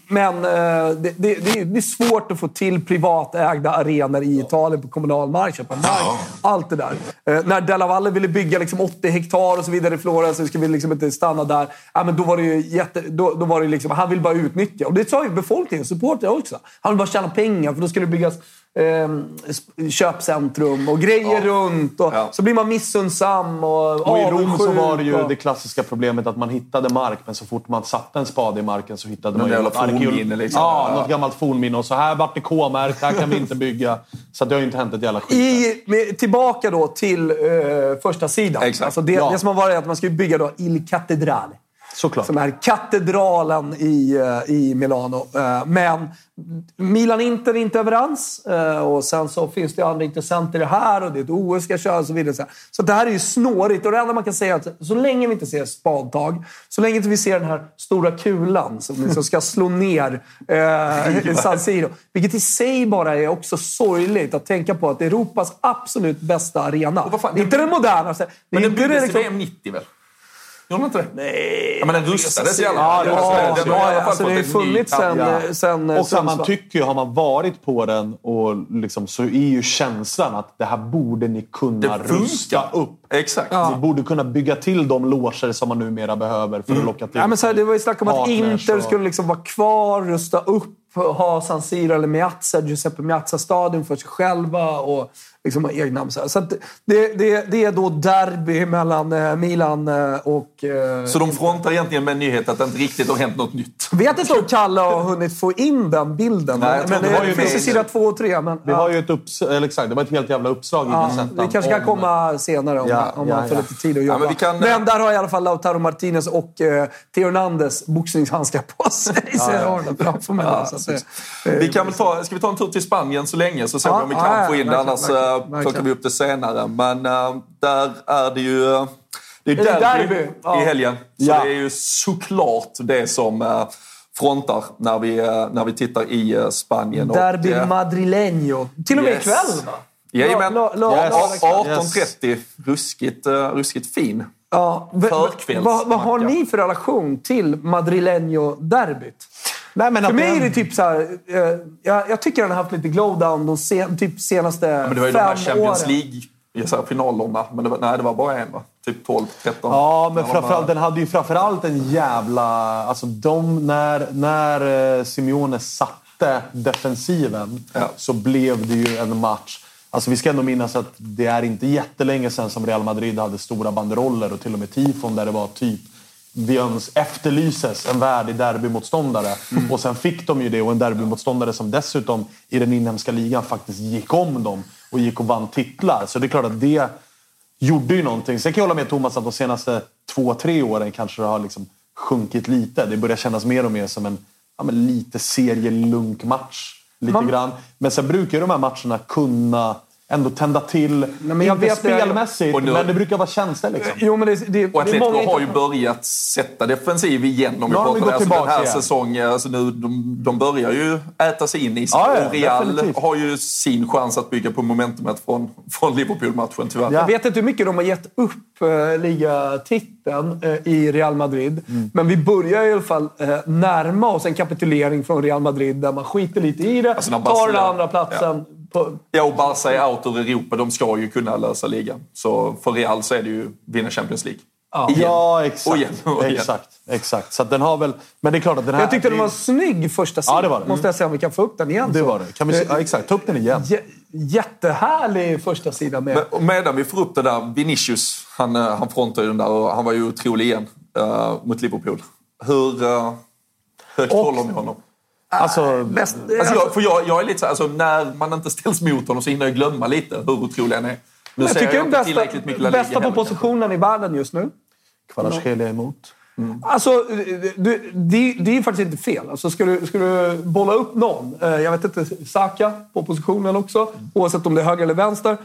Men eh, det, det, det är- svårt att få till privatägda arenor i Italien på kommunal mark. köpa mark, Allt det där. Eh, När Della Valle ville bygga liksom 80 hektar och så vidare i Florens så ska vi liksom inte stanna där. Ja, men då var det ju jätte, då, då var det liksom, han vill bara utnyttja. Och det sa ju befolkningen, supportrar också. Han vill bara tjäna pengar för då skulle det byggas eh, sp- köpcentrum och grejer runt. Och Ja. Så blir man missunnsam och Och i Rom så var det ju och- det klassiska problemet att man hittade mark, men så fort man satte en spade i marken så hittade man ju något fornminne liksom. Ja, Ja. något gammalt fornminne. Och så här vart det K-märkt, här kan vi inte bygga. Så att det har ju inte hänt ett jävla skit. I, med, tillbaka då till eh, första sidan. Exakt. Alltså det, Ja. det som har varit är att man ska bygga då Il Cattedrale. Såklart. Som är katedralen i, eh, i Milano. Eh, Men Milan-Inter är inte överens. Eh, Och sen så finns det andra intressenter i det här och det är ett OS ska köras och så vidare. Så det här är ju snårigt. Och det enda man kan säga är att så länge vi inte ser spadtag, så länge inte vi ser den här stora kulan som liksom ska slå ner eh, San Siro. Vilket i sig bara är också sorgligt att tänka på att Europas absolut bästa arena. fan, det är inte den- modernaste. Men den byggdes liksom- till VM 90 väl? Gjorde inte det? Nej. Ja, men den rustades i alla Ja, fall. det, Alltså, ja, den har i alla fall alltså, det har funnits sen, Ja. sen Och så man tycker ju, har man varit på den och liksom, så är ju känslan att det här borde ni kunna Det rusta upp. Exakt. Ni borde kunna bygga till de loger som man numera behöver för att locka till Ja, men så här, det var ju snack om att Inter och- skulle liksom vara kvar, rusta upp, ha San Siro eller Meazza, Giuseppe Meazza-stadion för sig själva och liksom ha egna... Så, så det, det, det är då derby mellan eh, Milan eh, och... eh, Så de frontar egentligen med en nyhet att det inte riktigt har hänt något nytt. Vet inte om Kalle har hunnit få in den bilden. Nej, men det det, ju finns det. i sida två och tre. Men, Vi ja. har ju ett upps exakt, det var ett helt jävla uppslag Ja, Gazettan det kanske kan om- komma senare om, Ja, om ja, man får ja. lite tid att Ja, jobba. men vi kan- men där har i alla fall Lautaro Martinez och eh, Theo Hernandez boxningshandskar på sig. Har den framför mig. det- Vi kan väl ta, ska vi ta en tur till Spanien så länge så ser vi Ja, om vi ja, kan ja, få in det. Annars verkligen, eh, verkligen. plockar vi upp det senare. Men eh, där är det ju... eh, Det är Är derby, derby? Ja. i helgen. Så Ja. det är ju såklart det som frontar när vi, när vi tittar i Spanien. Och, Derby eh, madrileño. Till och med Yes. ikväll va? Jajamän. La- la- la- Yes. lördag kväll. 18.30. Ruskigt, ruskigt fin. Ja, Förkvälls- vad, vad har ni för relation till madrileño-derbyt? Nej, men För att mig det- är det typ så här, eh, jag, jag tycker den har haft lite glowdown de sen, typ senaste Men det var ju de här fem Champions åren. League finalerna. Men det var, nej, det var bara en va? Typ 12, 13. Ja, men framförallt, den hade ju framförallt en jävla... Alltså de, när, när eh, Simeone satte defensiven Ja. så blev det ju en match. Alltså vi ska ändå minnas att det är inte jättelänge sedan som Real Madrid hade stora banderoller och till och med tifon där det var typ vi öns efterlyses en värdig derbymotståndare. Och sen fick de ju det och en derbymotståndare som dessutom i den inhemska ligan faktiskt gick om dem och gick och vann titlar. Så det är klart att det gjorde ju någonting. Sen kan jag hålla med Thomas att de senaste två, tre åren kanske det har liksom sjunkit lite. Det börjar kännas mer och mer som en ja, lite serielunkmatch. Lite Man- grann. Men sen brukar ju de här matcherna kunna ändå tända till. men jag inte spelmässigt, nu- men det brukar vara känslor liksom. Jo, men det, det, Och Atletico många har ju börjat sätta defensiv igen om vi Nu har de pratar gått alltså, den här igen. säsongen. Alltså nu, de, de börjar ju äta sig in i sig. Ja, ja, Real definitivt. har ju sin chans att bygga på momentumet från, från Liverpool-matchen tyvärr. Ja. Jag vet inte hur mycket de har gett upp eh, ligatiteln eh, i Real Madrid. Mm. Men vi börjar i alla fall eh, närma oss en kapitulering från Real Madrid där man skiter lite i det, Alltså, tar den andra platsen. På, Ja, och Barca är out ur Europa. De ska ju kunna lösa ligan. Så för Real så är det ju vinna Champions League. Igen. Ja, exakt. Och igen, och igen. exakt, exakt. Så den har väl... Men det är klart att den här... jag tyckte den var snygg första sidan. Ja, det var det. Måste jag säga om vi kan få upp den igen. Det så. var det. Kan vi, ja, exakt. Ta upp den igen. Jä- jättehärlig första sida med... Men, medan vi får upp det där, Vinicius, han, eh, han frontar ju den där och han var ju otrolig igen uh, mot Liverpool. Hur uh, högt Och- håller ni honom? Alltså, Bäst, Alltså jag, för jag, jag är lite så här, alltså när man inte ställs mot honom så hinner jag glömma lite hur otrolig han är. Nu jag tycker jag den inte tillräckligt mycket La bästa, Liga bästa på positionen i världen just nu. Kvaratskhelia emot. Alltså, du, det, det är ju faktiskt inte fel. Alltså, ska, du, ska du bolla upp någon, eh, jag vet inte, Saka på positionen också, oavsett om det är höger eller vänster.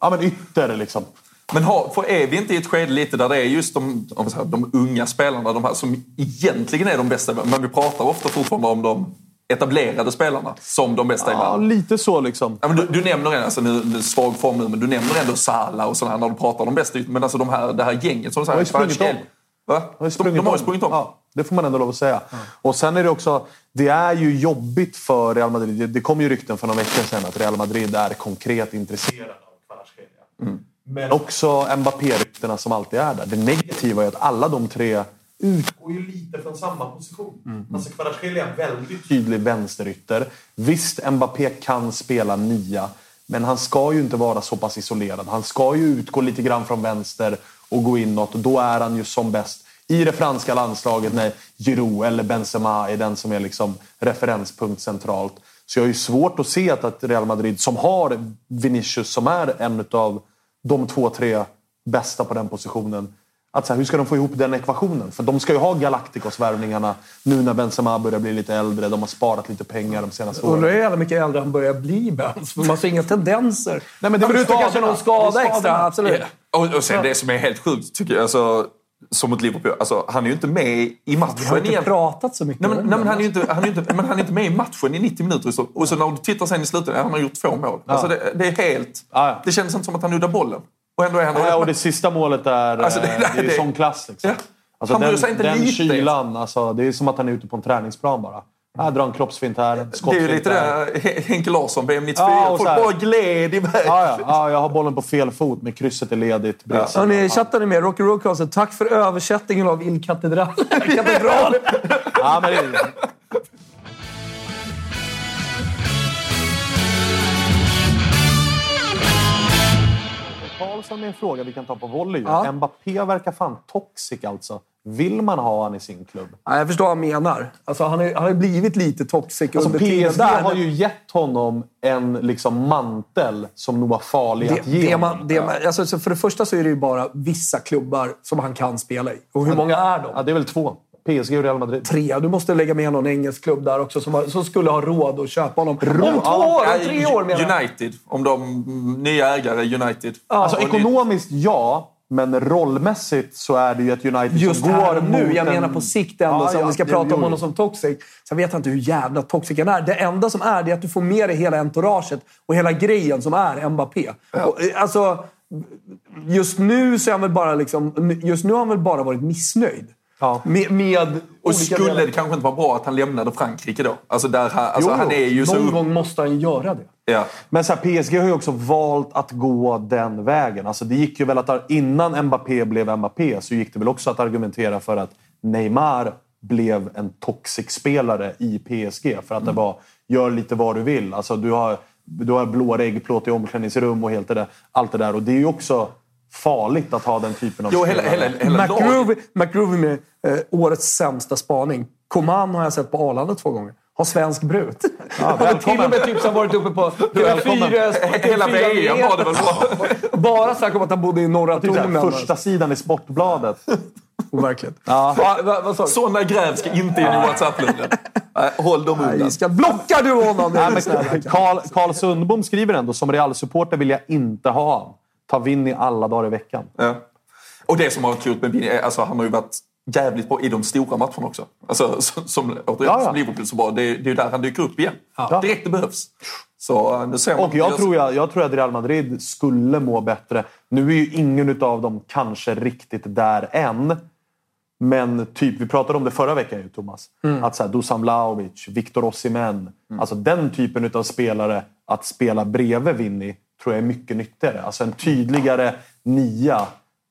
Ja, men ytter liksom. Men har, för är vi inte i ett skede lite där det är just de, säger, de unga spelarna de här, som egentligen är de bästa, men vi pratar ofta fortfarande om de etablerade spelarna som de bästa i Ja, världen. lite så liksom. Ja, men du, du nämner en, alltså nu, svag form nu, men du nämner ändå Salah och sådana när du pratar om de bästa. Men alltså de här, det här gänget som du har ju säger, sprungit om. Va? har ju De, de har ju sprungit om. Ja, det får man ändå lov att säga. Och sen är det också... Det är ju jobbigt för Real Madrid. Det, det kom ju rykten för några veckor sedan att Real Madrid är konkret intresserade av Kvaratskhelia. Men också Mbappé-ryktena som alltid är där. Det negativa är att alla de tre utgår ju lite från samma position. Alltså Kvaratskhelia är en väldigt tydlig vänsterytter. Visst, Mbappé kan spela nia. Men han ska ju inte vara så pass isolerad. Han ska ju utgå lite grann från vänster och gå inåt. Då är han ju som bäst i det franska landslaget när Giroud eller Benzema är den som är liksom referenspunkt centralt. Så jag har ju svårt att se att, att Real Madrid, som har Vinicius som är en av de två, tre bästa på den positionen. Att så här, hur ska de få ihop den ekvationen? För de ska ju ha Galacticos-värvningarna nu när Benzema börjar bli lite äldre. De har sparat lite pengar de senaste Undrar åren. hur jävla mycket äldre han börjar bli, Benz. Man ser inga tendenser. Nej, men det Förutom kanske någon skada extra, absolut. Ja. Och, och sen det som är helt sjukt, tycker jag, alltså, som mot Liverpool. Alltså, han är ju inte med i Vi har matchen inte igen. pratat så mycket Nej, men, nej, men det. han, är inte, han, är inte, men han är inte med i matchen i 90 minuter. Så, och så när du tittar sen i slutet, ja, han har gjort två mål. Alltså, det, det är helt... Ja, ja. Det känns inte som att han nuddar bollen. Och ändå är han... Ja, och det sista målet är, Alltså, det- eh, det, är det- sån klass. Liksom. Ja. Alltså, Han den sig inte den lite. kylan, alltså, det är som att han är ute på en träningsplan bara. Här drar en kroppsfint här, det är lite där. det Henke Larsson, VM 94. Ja, Folk bara gled iväg. Ja, ja, ja, jag har bollen på fel fot, men krysset är ledigt. sidan. Hörni, chattar ni med? Rocky Roadcaster, tack för översättningen av Il Katedral. Katedral. [laughs] Ja, men det, Karlsson med en fråga vi kan ta på volley. Ja. Mbappé verkar fan toxic alltså. Vill man ha han i sin klubb? Ja, jag förstår vad han menar. Alltså, han, är, han har blivit lite toxic Alltså PSG har ju gett honom en liksom mantel som nog var farlig att det, ge det man, det man, alltså, så för det första så är det ju bara vissa klubbar som han kan spela i. Och hur många är de? Ja, det är väl två. PSG och Real Madrid. Tre. Du måste lägga med någon engelsk klubb där också som, har, som skulle ha råd att köpa honom. Om två Ja, år, om tre år menar jag. United. Om de nya ägare United. Alltså Och ni- ekonomiskt ja, men rollmässigt så är det ju ett United Just som går och nu. mot Jag en- menar på sikt ändå. Ja, så om ja, vi ska det- prata jo, om honom som toxic. Sen vet jag inte hur jävla toxic han är. Det enda som är det är att du får med dig hela entouraget och hela grejen som är Mbappé. Och, eh, alltså, just nu så är han väl bara liksom, Just nu har han väl bara varit missnöjd. Ja. Med, med Och skulle delar. det kanske inte vara bra att han lämnade Frankrike då? Alltså, där alltså Jo, han är ju så... Någon gång måste han göra det. Ja. Men så här, PSG har ju också valt att gå den vägen. Alltså det gick ju väl att innan Mbappé blev Mbappé så gick det väl också att argumentera för att Neymar blev en toxic spelare i PSG. För att det var, gör lite vad du vill. Alltså du har, du har blå reggplåt i omklädningsrum och helt det där, allt det där. Och det är ju också farligt att ha den typen av Jo, hela, hela, hela. McGroovy, McGroovy med eh, årets sämsta spaning. Coman har jag sett på Arlanda två gånger. Har svensk brud. Ja, [laughs] och till och med typ som varit uppe på Välkommen. TV4. Hela VM var det väl? Bara snack om att han bodde i norra Typ Tornen. första sidan i Sportbladet. [laughs] Overkligt. Ja. Va? Sådana gräv ska inte in i WhatsApp-luren. [laughs] Håll dem undan. Ska, blockar du honom? Nej, men. Carl, Carl Sundbom skriver ändå, som Real-supporter vill jag inte ha han. Ta Vinny alla dagar i veckan. Ja. Och det som har varit kul med är- alltså han har ju varit jävligt bra i de stora matcherna också. Alltså, som, som, återigen, Ja, ja. som Liverpool så bra. Det, det är ju där han dyker upp igen. Ja. Direkt det behövs. Så eh, nu ser. Och jag tror, jag, jag tror att Real Madrid skulle må bättre. Nu är ju ingen av dem kanske riktigt där än. Men typ, vi pratade om det förra veckan ju, Thomas. Att så här, Dusan Vlahovic, Victor Osimhen. Alltså den typen av spelare, att spela bredvid Vinny, tror jag är mycket nyttigare. Alltså en tydligare nia.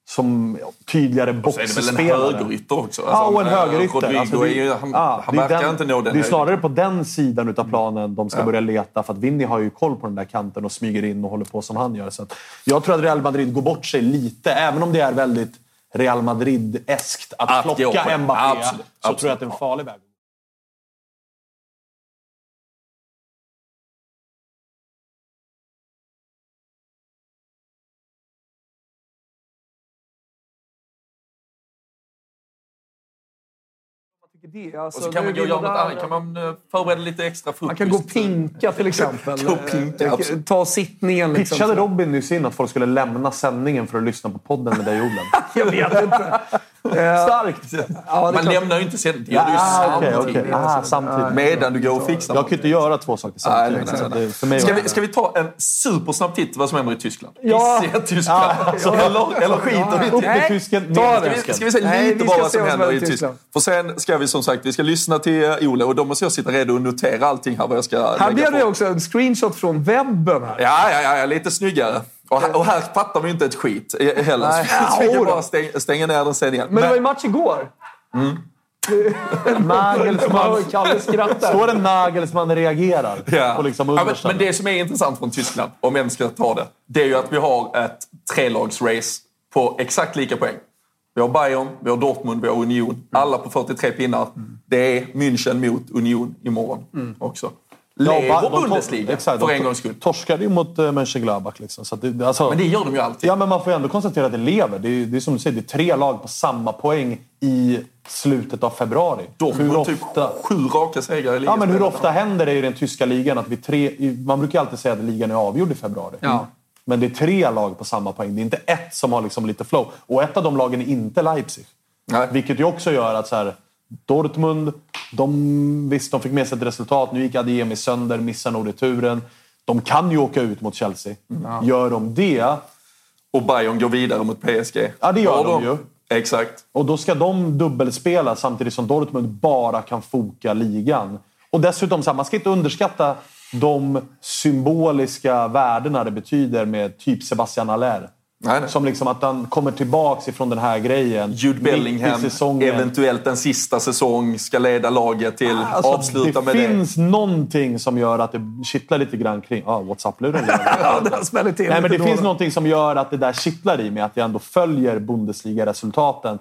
Som tydligare Och så är det väl en boxspelare. högerytter också. Ja, Alltså, och en eh, högerytter. Rodrigo Alltså, det- är ju, han, ja, verkar den- inte nå den Det är höjden. snarare på den sidan utav planen de ska Ja. börja leta. För att Vinny har ju koll på den där kanten och smyger in och håller på som han gör. Så jag tror att Real Madrid går bort sig lite. Även om det är väldigt Real Madrid-eskt att, Att plocka Mbappé. absolut, Så absolut. tror jag att det är en farlig väg. Alltså, Och så kan nu man gå göra något där- annat. Kan man eh, förbereda lite extra frukost? Man kan gå och pinka till [laughs] exempel. Gå pinka, Eh. Ta sittningen. Liksom. Pitchade Robin nyss in att folk skulle lämna sändningen för att lyssna på podden med dig Olen? [laughs] Jag vet inte. Starkt! Ja, Man lämnar ju inte sen. Det gör du ju Ah, samtidigt. okej. Ah, samtidigt. Medan du går och fixar Jag kan inte göra två saker samtidigt. Nej, nej, nej, Ska vi, ska vi ta en supersnabb titt vad som händer i Tyskland? Ja. Vi ser Tyskland. Ja, alltså. eller, eller skiter vi i Upp med Nej, tysken, ta det. Ska vi, ska vi se Nej, lite vi bara vad som händer i Tyskland? Tyskland. För sen ska vi som sagt vi ska lyssna till eh, Ole och då måste jag sitta redo och notera allting här vad jag ska Här blev det också en screenshot från webben. Här. Ja, ja, ja, ja, lite snyggare. Och här, och här fattar vi inte ett skit heller. Nej. Så vi bara stäng, stänga ner den sen igen. Men det var ju match igår. Nagelsmann. [laughs] Kalle skrattar. Står det Nagelsmann reagerar Ja. liksom ja, men, men det som är intressant från Tyskland, om jag ska ta det, det är ju att vi har ett trelagsrace på exakt lika poäng. Vi har Bayern, vi har Dortmund, vi har Union. Alla på 43 pinnar. Det är München mot Union imorgon också. Va- de- Bundesliga exakt, för en gångs skull. torskade ju mot uh, Mönchengladbach. Liksom. Så det, alltså, Men det gör de ju alltid. Ja, men man får ju ändå konstatera att det lever. Det är, det är som du säger, det är tre lag på samma poäng i slutet av februari. Dortmund hur typ ofta, sju raka segrar i ja, men hur ofta händer det i den tyska ligan att vi tre... Man brukar alltid säga att ligan är avgjord i februari. Ja. Men det är tre lag på samma poäng. Det är inte ett som har liksom lite flow. Och ett av de lagen är inte Leipzig. Nej. Vilket ju också gör att så här, Dortmund, de, visst de fick med sig ett resultat. Nu gick Adiemi sönder, missar nog returen. De kan ju åka ut mot Chelsea. Gör de det, Och Bayern går vidare mot PSG. Ja, det gör Ja, de ju. Exakt. och då ska de dubbelspela samtidigt som Dortmund bara kan foka ligan. Och dessutom, så här, man ska inte underskatta de symboliska värdena det betyder med typ Sebastian Aller. Nej, nej. Som liksom att han kommer tillbaks ifrån den här grejen. Jude Bellingham, eventuellt en sista säsong, ska leda laget till Alltså, avsluta det med finns någonting som gör att det kittlar lite grann kring... [laughs] Ja, Whatsapp-luren. Ja, den smäller till Nej, men det då finns då. någonting som gör att det där kittlar i mig. Att jag ändå följer Bundesliga-resultaten.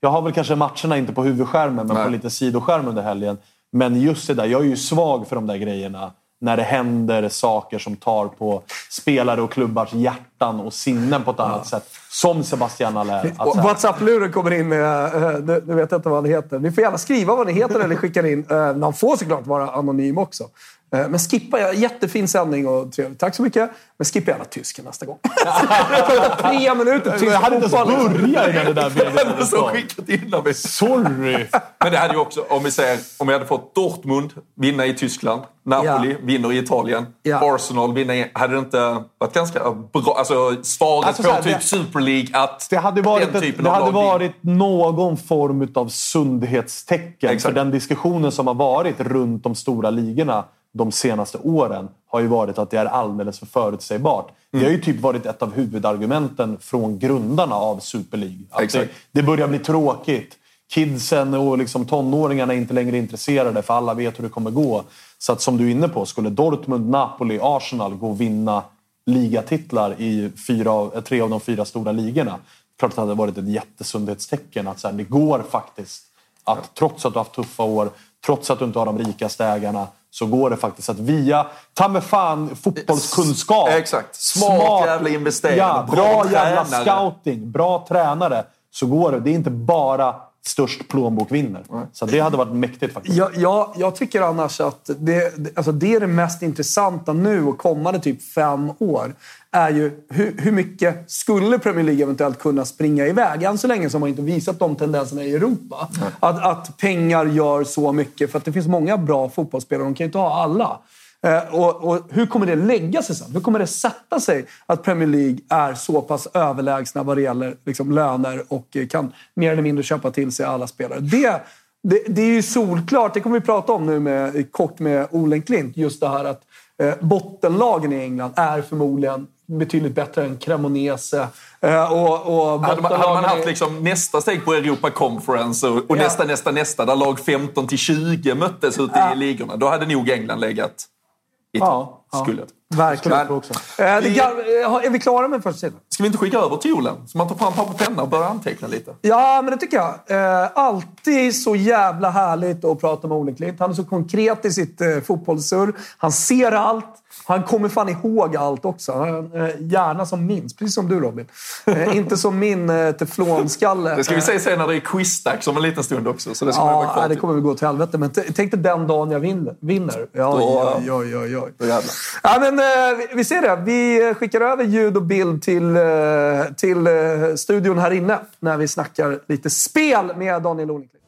Jag har väl kanske matcherna inte på huvudskärmen, men Nej. på lite sidoskärm under helgen. Men just det där, jag är ju svag för de där grejerna. När det händer saker som tar på spelare och klubbars hjärtan och sinnen på ett annat sätt. Som Sebastian Allaire. Whatsapp-luren kommer in med... eh, Nu nu vet jag inte vad det heter. Ni får gärna skriva vad det heter eller skicka in. Eh, Man får såklart vara anonym också. Eh, Men skippa, jättefin sändning och trevligt. Tack så mycket. Men skippa gärna tysken nästa gång. [laughs] Tre minuter tysk jag hade inte ens börjat innan det där det. meddelandet som kom. skickat. Sorry! [laughs] Men det hade ju också, om vi säger, om vi hade fått Dortmund vinna i Tyskland, Napoli Ja. vinner i Italien, Ja. Arsenal vinna i... Hade det inte varit ganska bra? Alltså svaret Alltså, på här, typ det- Super League att Det hade varit, den ett, typen det hade vinner. varit någon form av sundhetstecken. Exakt. För den diskussionen som har varit runt de stora ligorna de senaste åren har ju varit att det är alldeles för förutsägbart. Mm. Det har ju typ varit ett av huvudargumenten från grundarna av Super League. Att det, det börjar bli tråkigt. Kidsen och liksom tonåringarna är inte längre intresserade för alla vet hur det kommer gå. Så att som du är inne på, skulle Dortmund, Napoli, Arsenal gå och vinna ligatitlar i fyra, tre av de fyra stora ligorna. Klart att det hade varit ett jättesundhetstecken att så här, det går faktiskt att trots att du har haft tuffa år, trots att du inte har de rikaste ägarna, så går det faktiskt att via, ta med fan, fotbollskunskap. Exakt. Smart jävla investering. Ja, Bra bra, jävla tränare. scouting, bra tränare. så går det. Det är inte bara störst plånbok vinner. Så det hade varit mäktigt faktiskt. Ja, ja, jag tycker annars att det, det- alltså det är det mest intressanta nu och kommande typ fem år. Är ju hur, hur mycket skulle Premier League eventuellt kunna springa iväg? Än så länge så har man inte visat de tendenserna i Europa. Att, att pengar gör så mycket. För att det finns många bra fotbollsspelare. De kan ju inte ha alla. Eh, och, och hur kommer det lägga sig sen? Hur kommer det sätta sig att Premier League är så pass överlägsna vad det gäller liksom, löner och kan mer eller mindre köpa till sig alla spelare? Det, det, det är ju solklart, det kommer vi prata om nu med, kort med Olen Klint, just det här att eh, bottenlagen i England är förmodligen betydligt bättre än Cremonese. Eh, och, och Hade man, hade man haft liksom nästa steg på Europa Conference och, och Ja. nästa, nästa, nästa, där lag 15 till 20 möttes ute Ja. i ligorna, då hade nog England legat i Ja, topp, skulle jag. Verkligen. Men- också. Eh, det, Vi- ga- eh, är vi klara med första sidan? Ska vi inte skicka över till Olen? Så man tar fram papper och penna och börjar anteckna lite. Ja, men det tycker jag. Eh, alltid så jävla härligt att prata med Ole Klint. Han är så konkret i sitt eh, fotbollssurr. Han ser allt. Han kommer fan ihåg allt också. Han, eh, gärna som minns, precis som du Robin. Eh, inte som min eh, teflonskalle. Det ska vi Eh, säga sen när det är quizdags om en liten stund också. Så det ska Ja, det kommer väl gå till helvete. Men t- tänk dig den dagen jag vinner. vinner. Ja, Då- oj, oj, oj, oj. Då jävlar. Ja, men, eh, vi, ser det. Vi skickar över ljud och bild till, eh, till eh, studion här inne när vi snackar lite spel med Daniel Olenklint.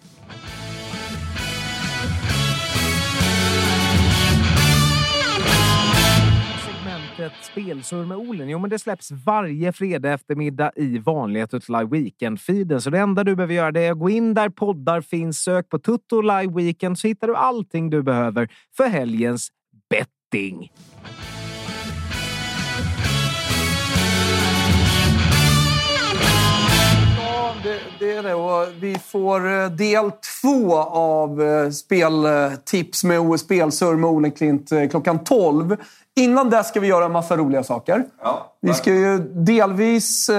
Segmentet Spelsur med Olen, jo men det släpps varje fredag eftermiddag i vanlighet Live Weekend-feeden. Så det enda du behöver göra det är att gå in där poddar finns, sök på Tutto Live Weekend så hittar du allting du behöver för helgens Ja, det, det är det. Och vi får eh, del två av eh, speltips med OS Spelsurr med Ole Klint eh, klockan 12. Innan dess ska vi göra en massa roliga saker. Vi ska ju delvis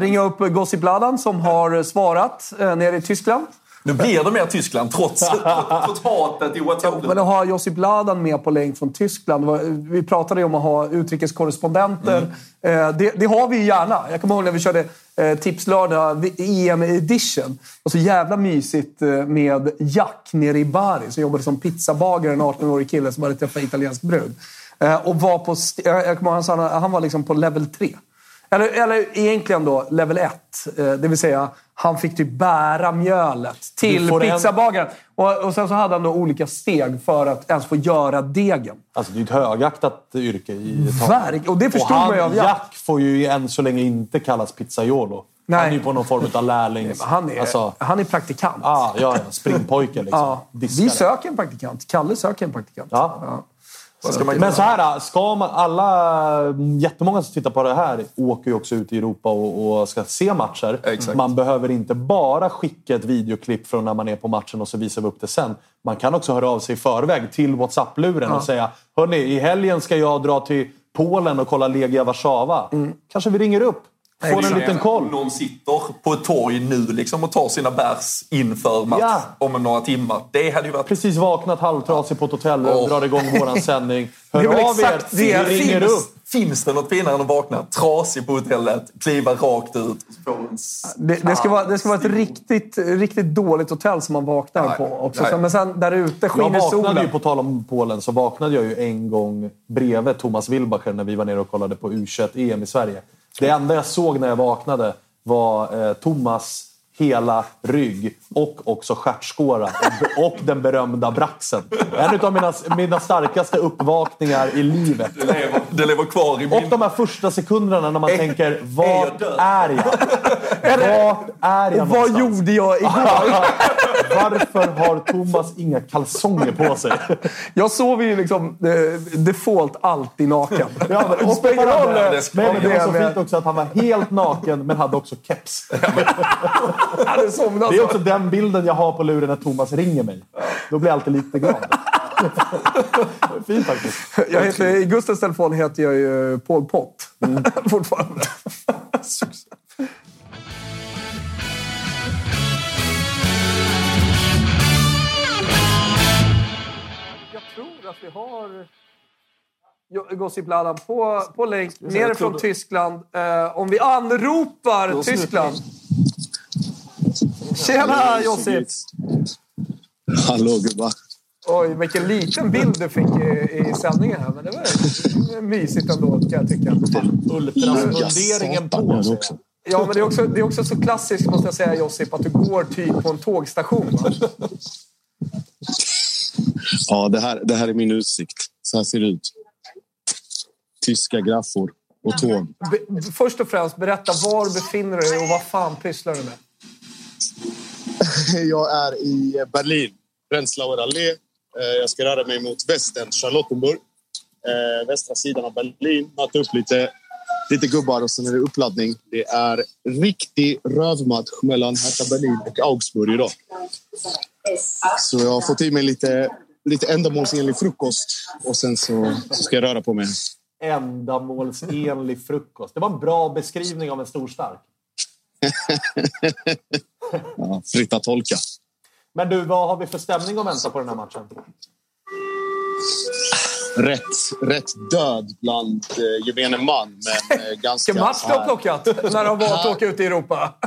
ringa upp Gossip Ladan som har svarat eh, nere i Tyskland. Nu blir det mer Tyskland trots, [laughs] trots hatet i WhatsApp. Men att ha Josip Ladan med på länk från Tyskland. Vi pratade ju om att ha utrikeskorrespondenter. Eh, Det, det har vi ju gärna. Jag kommer ihåg när vi körde eh, Tipslördag EM edition. Och så jävla mysigt eh, med Jack nere i Bari som jobbade som pizzabagare, en 18-årig kille som hade träffat italiensk brud. Och var på... Jag kommer ihåg han han var liksom på level 3. Eller, eller egentligen då level 1. Det vill säga, han fick typ bära mjölet till pizzabagaren. Och, och sen så hade han då olika steg för att ens få göra degen. Alltså, det är ju ett högaktat yrke i Italien. Verk, och det förstod han, man ju av Jack. Jack får ju än så länge inte kallas pizzaiolo. Nej. Han är ju på någon form av [laughs] lärlings... Han är, Alltså, han är praktikant. ah, ja, ja, springpojke liksom. [laughs] Ja, Diskare. vi söker en praktikant. Kalle söker en praktikant. Ja. Vad ska man Men så här, ska man, alla, jättemånga som tittar på det här åker ju också ut i Europa och, och ska se matcher. Exakt. Man behöver inte bara skicka ett videoklipp från när man är på matchen och så visar vi upp det sen. Man kan också höra av sig i förväg till WhatsApp-luren och säga Hörni, i helgen ska jag dra till Polen och kolla Legia Warszawa. Kanske vi ringer upp. Får en liten koll. Om någon sitter på ett torg nu liksom och tar sina bärs inför match Ja. om några timmar. Det hade ju varit... Precis vaknat halvtrasig på ett hotell och drar igång våran [laughs] sändning. Hör Det av er, exakt det. vi ringer finns, upp. finns det något finare än att vakna trasig på hotellet, kliva rakt ut Det, det, ska vara, det ska vara ett riktigt, riktigt dåligt hotell som man vaknar Nej. på. Också. Nej. Men sen där ute Jag skiner vaknade solen. ju, på tal om Polen, så vaknade jag ju en gång bredvid Thomas Wilbacher när vi var nere och kollade på U21-EM i Sverige. Det enda jag såg när jag vaknade var eh, Thomas hela rygg och också stjärtskåra och, och den berömda braxen. En av mina, mina starkaste uppvakningar i livet. Det lever, det lever kvar i Och min... de här första sekunderna när man tänker, jag vart död?" är jag? Vart är jag Och vad någonstans? gjorde jag igår? [laughs] Varför har Thomas inga kalsonger på sig? Jag sover ju liksom eh, default alltid naken. Ja, men, det spelar ingen roll. Men det var så fint också att han var helt naken men hade också keps. Hade somnat Det är så. också den bilden jag har på luren när Thomas ringer mig. Då blir jag alltid lite glad. [laughs] Fint faktiskt. Jag heter, I Gustavs telefon heter jag ju Paul Pott. [laughs] Fortfarande. Jag tror att vi har Jo- Gossip Ladan på, på länk se, nere jag tror från det- Tyskland. Eh, om vi anropar Tyskland. Tjena Josip! Hallå gubbar! Oj, vilken liten bild du fick i, i sändningen här. Men det var mysigt ändå kan jag tycka. Ultrasmunderingen på också. Ja, men det är, också, det är också så klassiskt måste jag säga Josip att du går typ på en tågstation. Va? Ja, det här, det här är min utsikt. Så här ser det ut. Tyska graffor och tåg. Be, först och främst, berätta var befinner du dig och vad fan pysslar du med? [laughs] Jag är i Berlin, Prenzlauer Allé. Eh, jag ska röra mig mot västern, Charlottenburg. Eh, västra sidan av Berlin. Möta upp lite, lite gubbar och sen är det uppladdning. Det är riktig rövmatch mellan Hertha Berlin och Augsburg idag. Så jag har fått i mig lite, lite ändamålsenlig frukost och sen så, så ska jag röra på mig. Ändamålsenlig frukost. Det var en bra beskrivning av en stor stark. Ja, fritt att tolka. Men du, vad har vi för stämning att vänta på den här matchen? Rätt, rätt död bland eh, gemene man, men eh, [laughs] ganska... Vilken match du har plockat när har valt att åka ut i Europa. [laughs]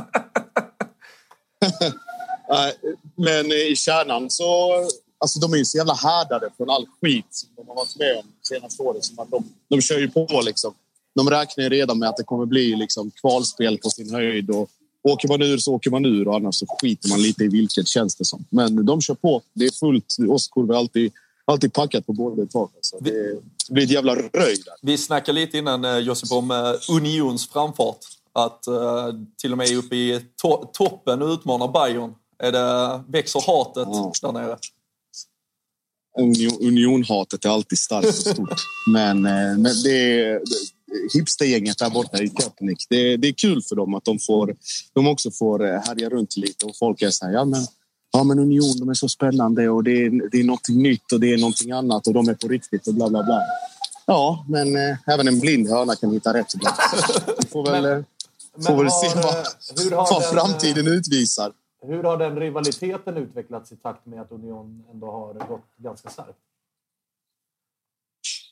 Men eh, i kärnan så... Alltså de är ju så jävla härdade från all skit som de har varit med om senaste året. Som att de, de kör ju på liksom. De räknar redan med att det kommer bli liksom kvalspel på sin höjd. Och åker man ur så åker man ur och annars så skiter man lite i vilket känns det som. Men de kör på. Det är fullt. Åskkurva är alltid, alltid packat på båda tak. Så det, blir ett jävla röj där. Vi snackade lite innan eh, Josip om eh, Unions framfart. Att eh, till och med uppe i to- toppen utmanar Bayern. Är det, växer hatet Ja. där nere? Union, unionhatet är alltid starkt och stort. Men, men det- hipstergänget där borta i Köpenick. Det, det är kul för dem att de, får, de också får eh, härja runt lite och folk är så här, ja men, ja men Union, de är så spännande och det är, det är någonting nytt och det är någonting annat och de är på riktigt och bla bla bla. Ja, men eh, även en blind höna kan hitta rätt ibland. Vi får väl, eh, får väl se har, vad, eh, har vad den, framtiden utvisar. Hur har den rivaliteten utvecklats i takt med att Union ändå har gått ganska starkt?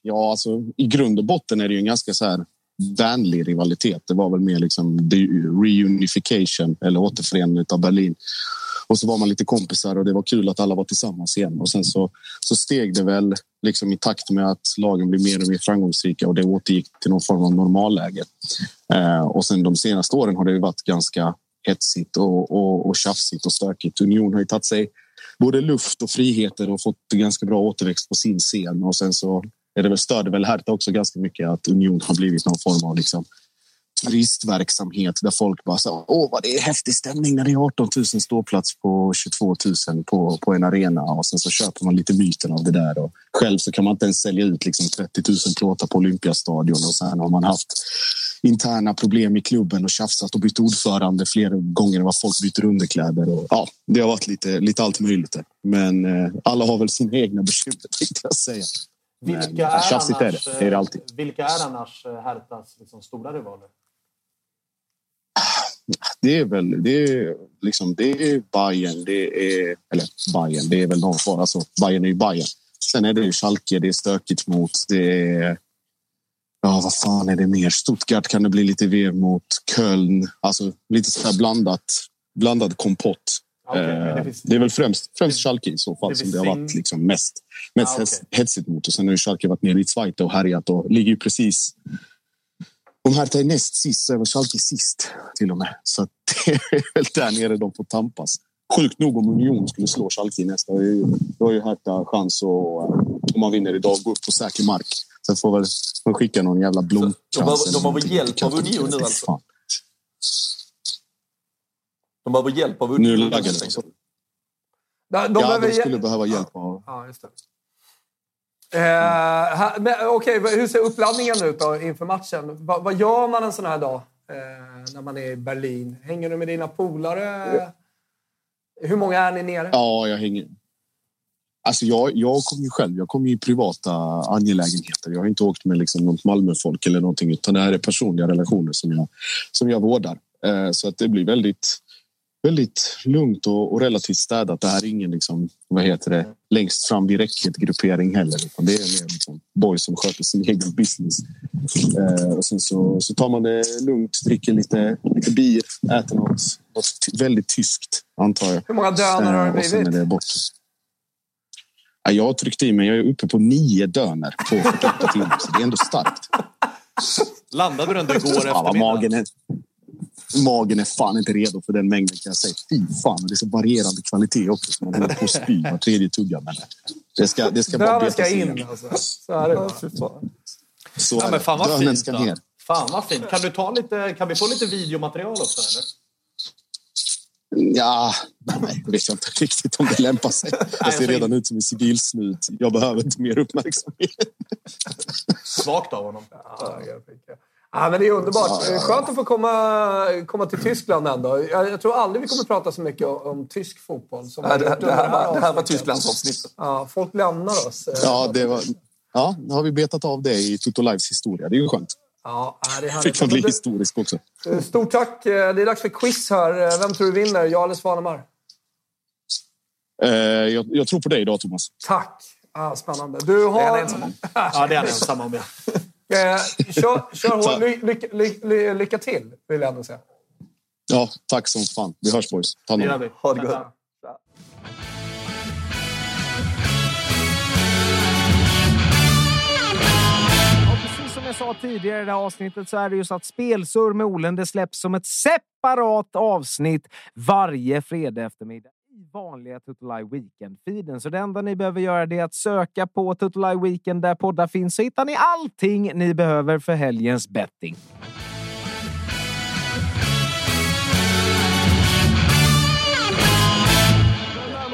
Ja, alltså, i grund och botten är det ju en ganska så här vänlig rivalitet. Det var väl mer liksom the reunification eller återförening av Berlin. Och så var man lite kompisar och det var kul att alla var tillsammans igen. Och sen så, så steg det väl liksom i takt med att lagen blev mer och mer framgångsrika och det återgick till någon form av normalläge. Eh, och sen de senaste åren har det ju varit ganska hetsigt och, och, och tjafsigt och stökigt. Union har ju tagit sig både luft och friheter och fått ganska bra återväxt på sin scen. Och sen så är det väl, störde väl Hertha också ganska mycket att Union har blivit någon form av liksom, turistverksamhet där folk bara sa åh vad det är häftig stämning när det är 18 000 ståplats på 22 000 på, på en arena och sen så köper man lite myten av det där och själv så kan man inte ens sälja ut liksom 30 000 plåtar på Olympiastadion och sen har man haft interna problem i klubben och tjafsat och bytt ordförande flera gånger än vad folk byter underkläder. Och, ja, det har varit lite, lite allt möjligt. Men eh, alla har väl sina egna bekymmer tänkte jag säga. Vilka är, tjafsigt är annars, det. Det är det alltid. vilka är annars Herthas liksom stora rivaler? Det är väl det är, liksom, det är Bayern, det är... Eller Bayern, det är väl någon form. Alltså, Bayern är ju Bayern. Sen är det ju Schalke, det är stökigt mot... Det är, ja, vad fan är det mer? Stuttgart kan det bli lite vev mot Köln. Alltså lite så blandat, blandad kompott. Eh, det finns- det är väl främst, främst Schalke i så fall det som det har varit liksom mest, mest Ah, okej. hetsigt mot. Och sen har ju Schalke varit nere i Zweite och härjat och ligger ju precis om Hertha är näst sist så är väl Schalke sist till och med. Så [laughs] det är väl där nere de får tampas. Sjukt nog om Union skulle slå Schalke i nästa. Då är ju- då har ju Hertha chans att, eh, om man vinner idag, gå upp på säker mark. Sen får väl man skicka någon jävla blomkrans. de behöver någonting hjälp av. Union nu alltså? fan. De behöver hjälp av Nu helt det. De, de Ja, behöver de skulle behöva hjälp av... Ja, just det. Eh, Okej, hur ser uppladdningen ut då inför matchen? Va, vad gör man en sån här dag eh, när man är i Berlin? Hänger du med dina polare? Hur många är ni nere? Ja, jag hänger. Alltså jag, jag kommer ju själv. Jag kommer i privata angelägenheter. Jag har inte åkt med liksom något Malmöfolk eller någonting, utan det här är personliga relationer som jag, som jag vårdar. Eh, så att det blir väldigt, väldigt lugnt och, och relativt städat. Det här är ingen liksom, vad heter det, längst fram vid räcket-gruppering heller. Utan det är mer liksom boys som sköter sin egen business. Eh, och sen så, så tar man det lugnt, dricker lite, lite bier, äter något, något väldigt tyskt, antar jag. Hur många dönar har det Eh, Och sen är blivit? det bort. Ja, jag har tryckt i mig, jag är uppe på nio döner på 48 timmar, så det är ändå starkt. Landade du ändå igår eftermiddag? magen är, magen är fan inte redo för den mängden kan jag säga. Fy fan, det är så varierande kvalitet också. Så man håller på att spy var tredje tugga. Men det ska, det ska bara betas ska in alltså. Så är det. bara. Så Ja, men fan vad fint ska ner. Fan vad fint. Kan, du ta lite, kan vi få lite videomaterial också? Eller? Ja, nej, det vet jag inte riktigt om det lämpar sig. Jag ser redan ut som en civilsnut. Jag behöver inte mer uppmärksamhet. Svagt av honom. Ja, jag fick det. Ja, men det är underbart. Skönt att få komma, komma till Tyskland ändå. Jag, jag tror aldrig vi kommer prata så mycket om, om tysk fotboll. Som Ja, det, det, under här var, det här var avsnittet. Tysklandsavsnittet. Ja, folk lämnar oss. Ja, det var, ja, nu har vi betat av det i Toto Lives historia. Det är ju skönt. Ja, det är. Fick man bli historisk också. Eh, Stort tack. Eh, Det är dags för quiz här. Eh, Vem tror du vinner? Jag eller Svanemar? Jag, jag tror på dig idag, Thomas. Tack. Ah, spännande. Du har... Det är han ensam om. Ja, det är han ensam om. Ja. [laughs] Eh, kör kör hårt. [laughs] Ly, lycka, ly, ly, lycka till, vill jag ändå säga. Ja, tack som fan. Vi hörs boys. Ta hand Det om vi. Ha det gott. Som jag sa tidigare i det här avsnittet så är det ju så att Spelsurr med Olen det släpps som ett separat avsnitt varje fredag eftermiddag vanliga Tutolaj Weekend-feeden. Så det enda ni behöver göra det är att söka på Tutolaj Weekend där poddar finns så hittar ni allting ni behöver för helgens betting.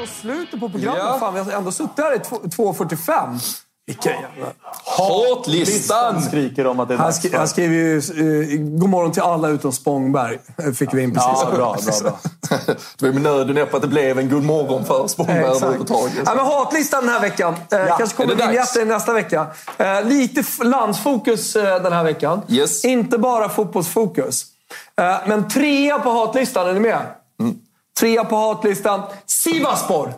Slutet på programmet. Ja. Fan, vi har ändå suttit här i två- 2.45. Vilken jävla... Hatlistan! skriker om att det är Han, skri, han skriver ju eh, god morgon till alla utom Spångberg. Eh, Fick vi in precis. Ja, bra, bra, bra. Det var med nöden upp att det blev en god morgon för Spångberg Exakt. överhuvudtaget. Ja, men hatlistan den här veckan. Eh, kanske kommer vinjetter nästa vecka. Eh, lite f- landsfokus eh, den här veckan. Yes. Inte bara fotbollsfokus. Eh, men trea på hatlistan, är ni med? Mm. Trea på hatlistan, Sivaspor!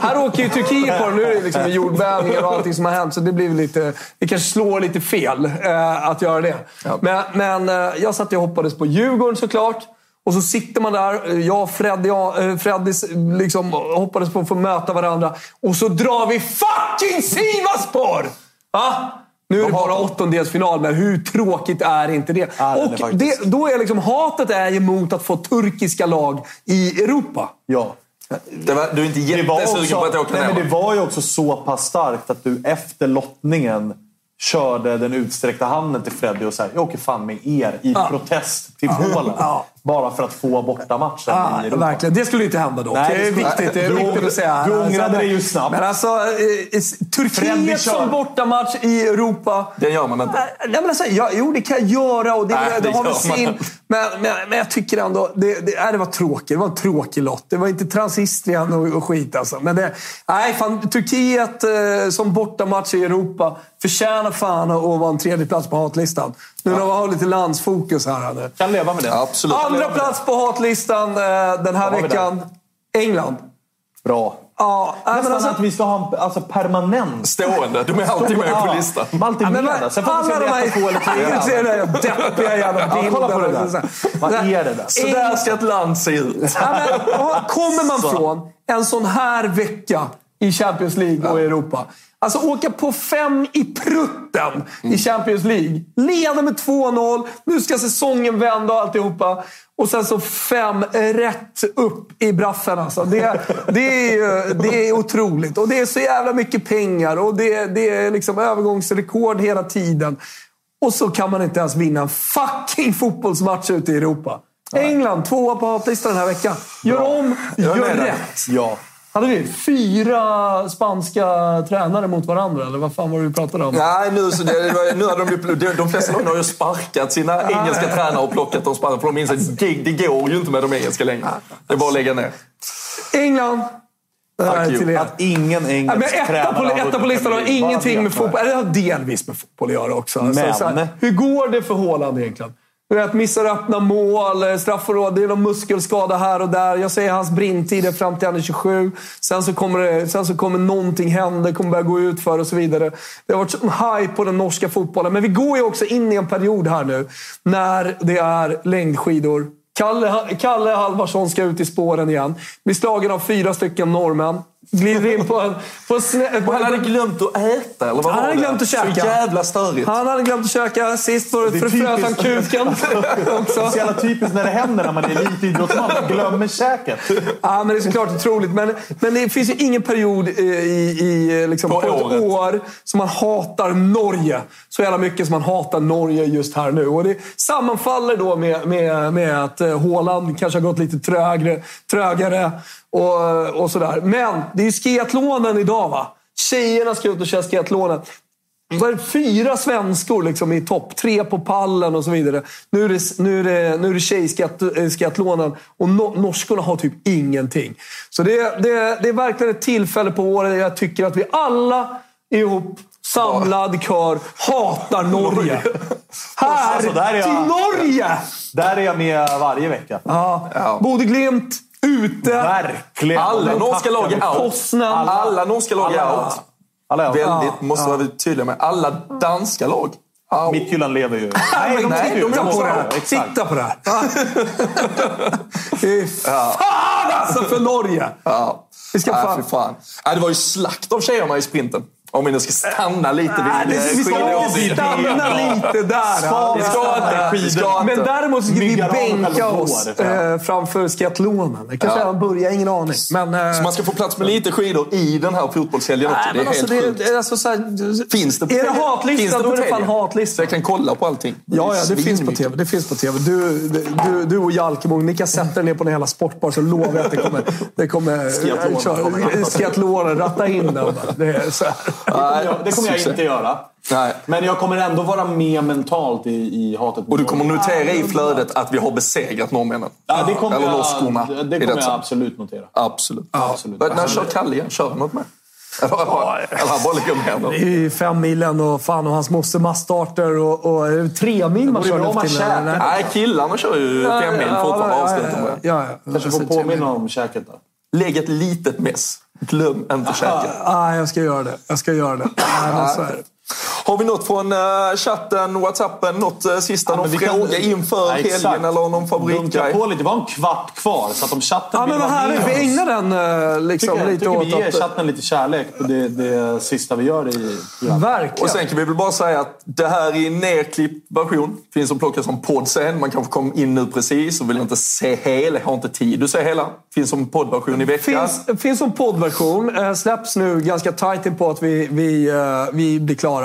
Här åker ju Turkiet på. Nu är det liksom jordbävningar och allting som har hänt, så det blir lite... Det kanske slår lite fel eh, att göra det. Men, men eh, jag satt och hoppades på Djurgården såklart. Och så sitter man där, eh, jag och Freddy, eh, Freddy liksom hoppades på att få möta varandra. Och så drar vi fucking Sivaspor! Va? Nu är det bara åttondelsfinal, men hur tråkigt är inte det? Ja, det och faktiskt- det, då är liksom hatet är ju mot att få turkiska lag i Europa. Ja. Det var, du är inte jättesugen på att åka nej, men det var ju också så pass starkt att du efter lottningen körde den utsträckta handen till Freddy och sa jag åker fan med er i protest till Polen. Ja. Bara för att få borta matchen Ja, i Europa. verkligen. Det skulle inte hända dock. Nej, det är viktigt, det är viktigt att säga. du ångrade dig ju snabbt. Men alltså, eh, eh, Turkiet som bortamatch i Europa. Det gör man inte. Nej, men alltså, ja, jo, det kan jag göra och det, Nej, det, det har man sin... Men, men, men jag tycker ändå... Det, det, det var tråkigt. Det var en tråkig lott. Det var inte Transistrien och, och skit alltså. Men det, nej, fan, Turkiet eh, som bortamatch i Europa förtjänar fan att vara en tredje plats på hatlistan. Nu när vi har lite landsfokus här. Nu. Kan leva med det. Absolut. Andra plats på hatlistan eh, den här veckan. England. Bra. Ja, nej, men Nästan alltså, att vi ska ha en alltså, permanent... Stående. De är alltid med på listan. Alltid Ja, men med där. Sen får vi se om de det är två eller tre. [laughs] Ser där deppiga jävla Ja, bilden. kolla på det där. Så här. Vad är det där? Så där ska ett land se ut. Ja, kommer man från en sån här vecka i Champions League och i Europa. Alltså åka på fem i prutten i Champions League. Leda med 2-0. Nu ska säsongen vända och alltihopa. Och sen så fem rätt upp i braffen. Alltså. Det, det, är, det är otroligt. Och det är så jävla mycket pengar. Och det, det är liksom övergångsrekord hela tiden. Och så kan man inte ens vinna en fucking fotbollsmatch ute i Europa. England, tvåa på hatlistan den här veckan. Gör om, gör rätt. Ja. Hade vi fyra spanska tränare mot varandra? Eller vad fan var det vi pratade om? Nej, nu, så det, nu har de, de, de flesta lagen har ju sparkat sina engelska tränare och plockat de spanska. För de inser att det, det går ju inte med de engelska längre. Det är bara att lägga ner. England. Att ingen Ja, engelsk etta, tränare på, etta på listan har ingenting med fotboll... Eller det har delvis med fotboll att göra också. Men- så här, hur går det för Haaland egentligen? Du vet, missar öppna mål, eh, straffområde, det är någon muskelskada här och där. Jag säger hans brintid är fram till han är 27. Sen så kommer, det, sen så kommer någonting hända, det kommer börja gå ut för och så vidare. Det har varit sån hype på den norska fotbollen. Men vi går ju också in i en period här nu när det är längdskidor. Kalle, Kalle Halvarsson ska ut i spåren igen. Blir slagen av fyra stycken norrmän. Glider in på en... På snä, på Han hade glömt att äta, eller vad han var hade det? glömt att käka. Så jävla störigt. Han hade glömt att käka. Sist så är förfrös han kuken [laughs] också. Så jävla typiskt när det händer när man är elitidrottsman. Man glömmer käket. Ja, men det är såklart otroligt. Men, men det finns ju ingen period i, i, liksom, På på, ett året. år som man hatar Norge så jävla mycket som man hatar Norge just här nu. Och det sammanfaller då med, med, med att eh, Haaland kanske har gått lite trögare, trögare och, och sådär. Men det är skiathlonen idag va? Tjejerna ska ut och köra är det fyra svenskor liksom i topp. Tre på pallen och så vidare. Nu är det, nu är det, nu är det tjejskiathlonen och no, norskorna har typ ingenting. Så det, det, det är verkligen ett tillfälle på året där jag tycker att vi alla ihop, samlad kör, hatar Norge. Här Alltså, till Norge! Där är jag med varje vecka. Ja. Bodø-Glimt ute. Verkligen. Alla norska lag är out. Poznan. Alla norska lag är Alla. out. Alla är Väldigt, måste vara tydliga med. Alla danska lag. out. Mittjylland lever ju. [laughs] Nej, de nej, titta de på måste det här. Titta på det här. [laughs] Fy fan alltså för Norge! Ja. Vi ska fan- fan. Nej, det var ju slakt av tjejerna i sprinten. Om vi nu ska stanna lite vid Nej, det, eh, vi ska inte stanna lite där. Vi ska inte. Vi ska inte. Men däremot ska vi bänka oss eh, framför skiathlonen. Det kanske Ja. redan börjar, ingen aning. Men, eh, Så man ska få plats med lite skidor i den här fotbollshelgen också. Det är alltså, helt det, sjukt. det alltså så här, Finns det Är det hatlista, Finns det då är det fan hatlista. Jag kan kolla på allting. Ja, ja, det finns på tv. Det finns på tv. Du, du, du och Jalkemo, ni kan sätta er ner på en jävla sportbar så lovar jag att det kommer... Det kommer. Skiathlonen, ratta in den. Det är så här. Nej, Det kommer jag succé. inte göra. Nej. Men jag kommer ändå vara med mentalt i, i hatet Och du kommer notera i flödet att vi har besegrat norrmännen. Ja, det kommer Eller jag, norskorna. det kommer jag absolut notera. Absolut. Absolut. Men När kör Kalle igen? Kör han något mer? Eller han bara ligger med Det är ju fem milen och fan och hans moster massstarter och, och det tre mil man kör nu för tiden? Nej, killarna kör ju fem mil fortfarande avslutar med. Ja, ja. Kanske får påminna om käket då. Lägg ett litet mess. Glöm inte käka. Ah, jag ska göra det. Jag ska göra det. Nej, men så är det. Har vi något från eh, chatten, whatsappen, något uh, sista, någon men vi kan- fråga inför Ja, exakt. helgen eller någon favoritgrej? på lite. Det var en kvart kvar, så att om chatten Ja, vill men vara med Vi ägnar den eh, liksom tycker, lite tycker åt vi ger att... chatten lite kärlek på det, det sista vi gör i programmet. Verkligen. Och sen kan vi väl bara säga att det här är i nerklippt version. Finns att plocka som podd sen. Man kanske kom in nu precis och vill inte se hela, har inte tid att se hela. Finns som poddversion i veckan. Finns, finns som poddversion. Eh, släpps nu ganska tajt in på att vi, vi, eh, vi blir klara.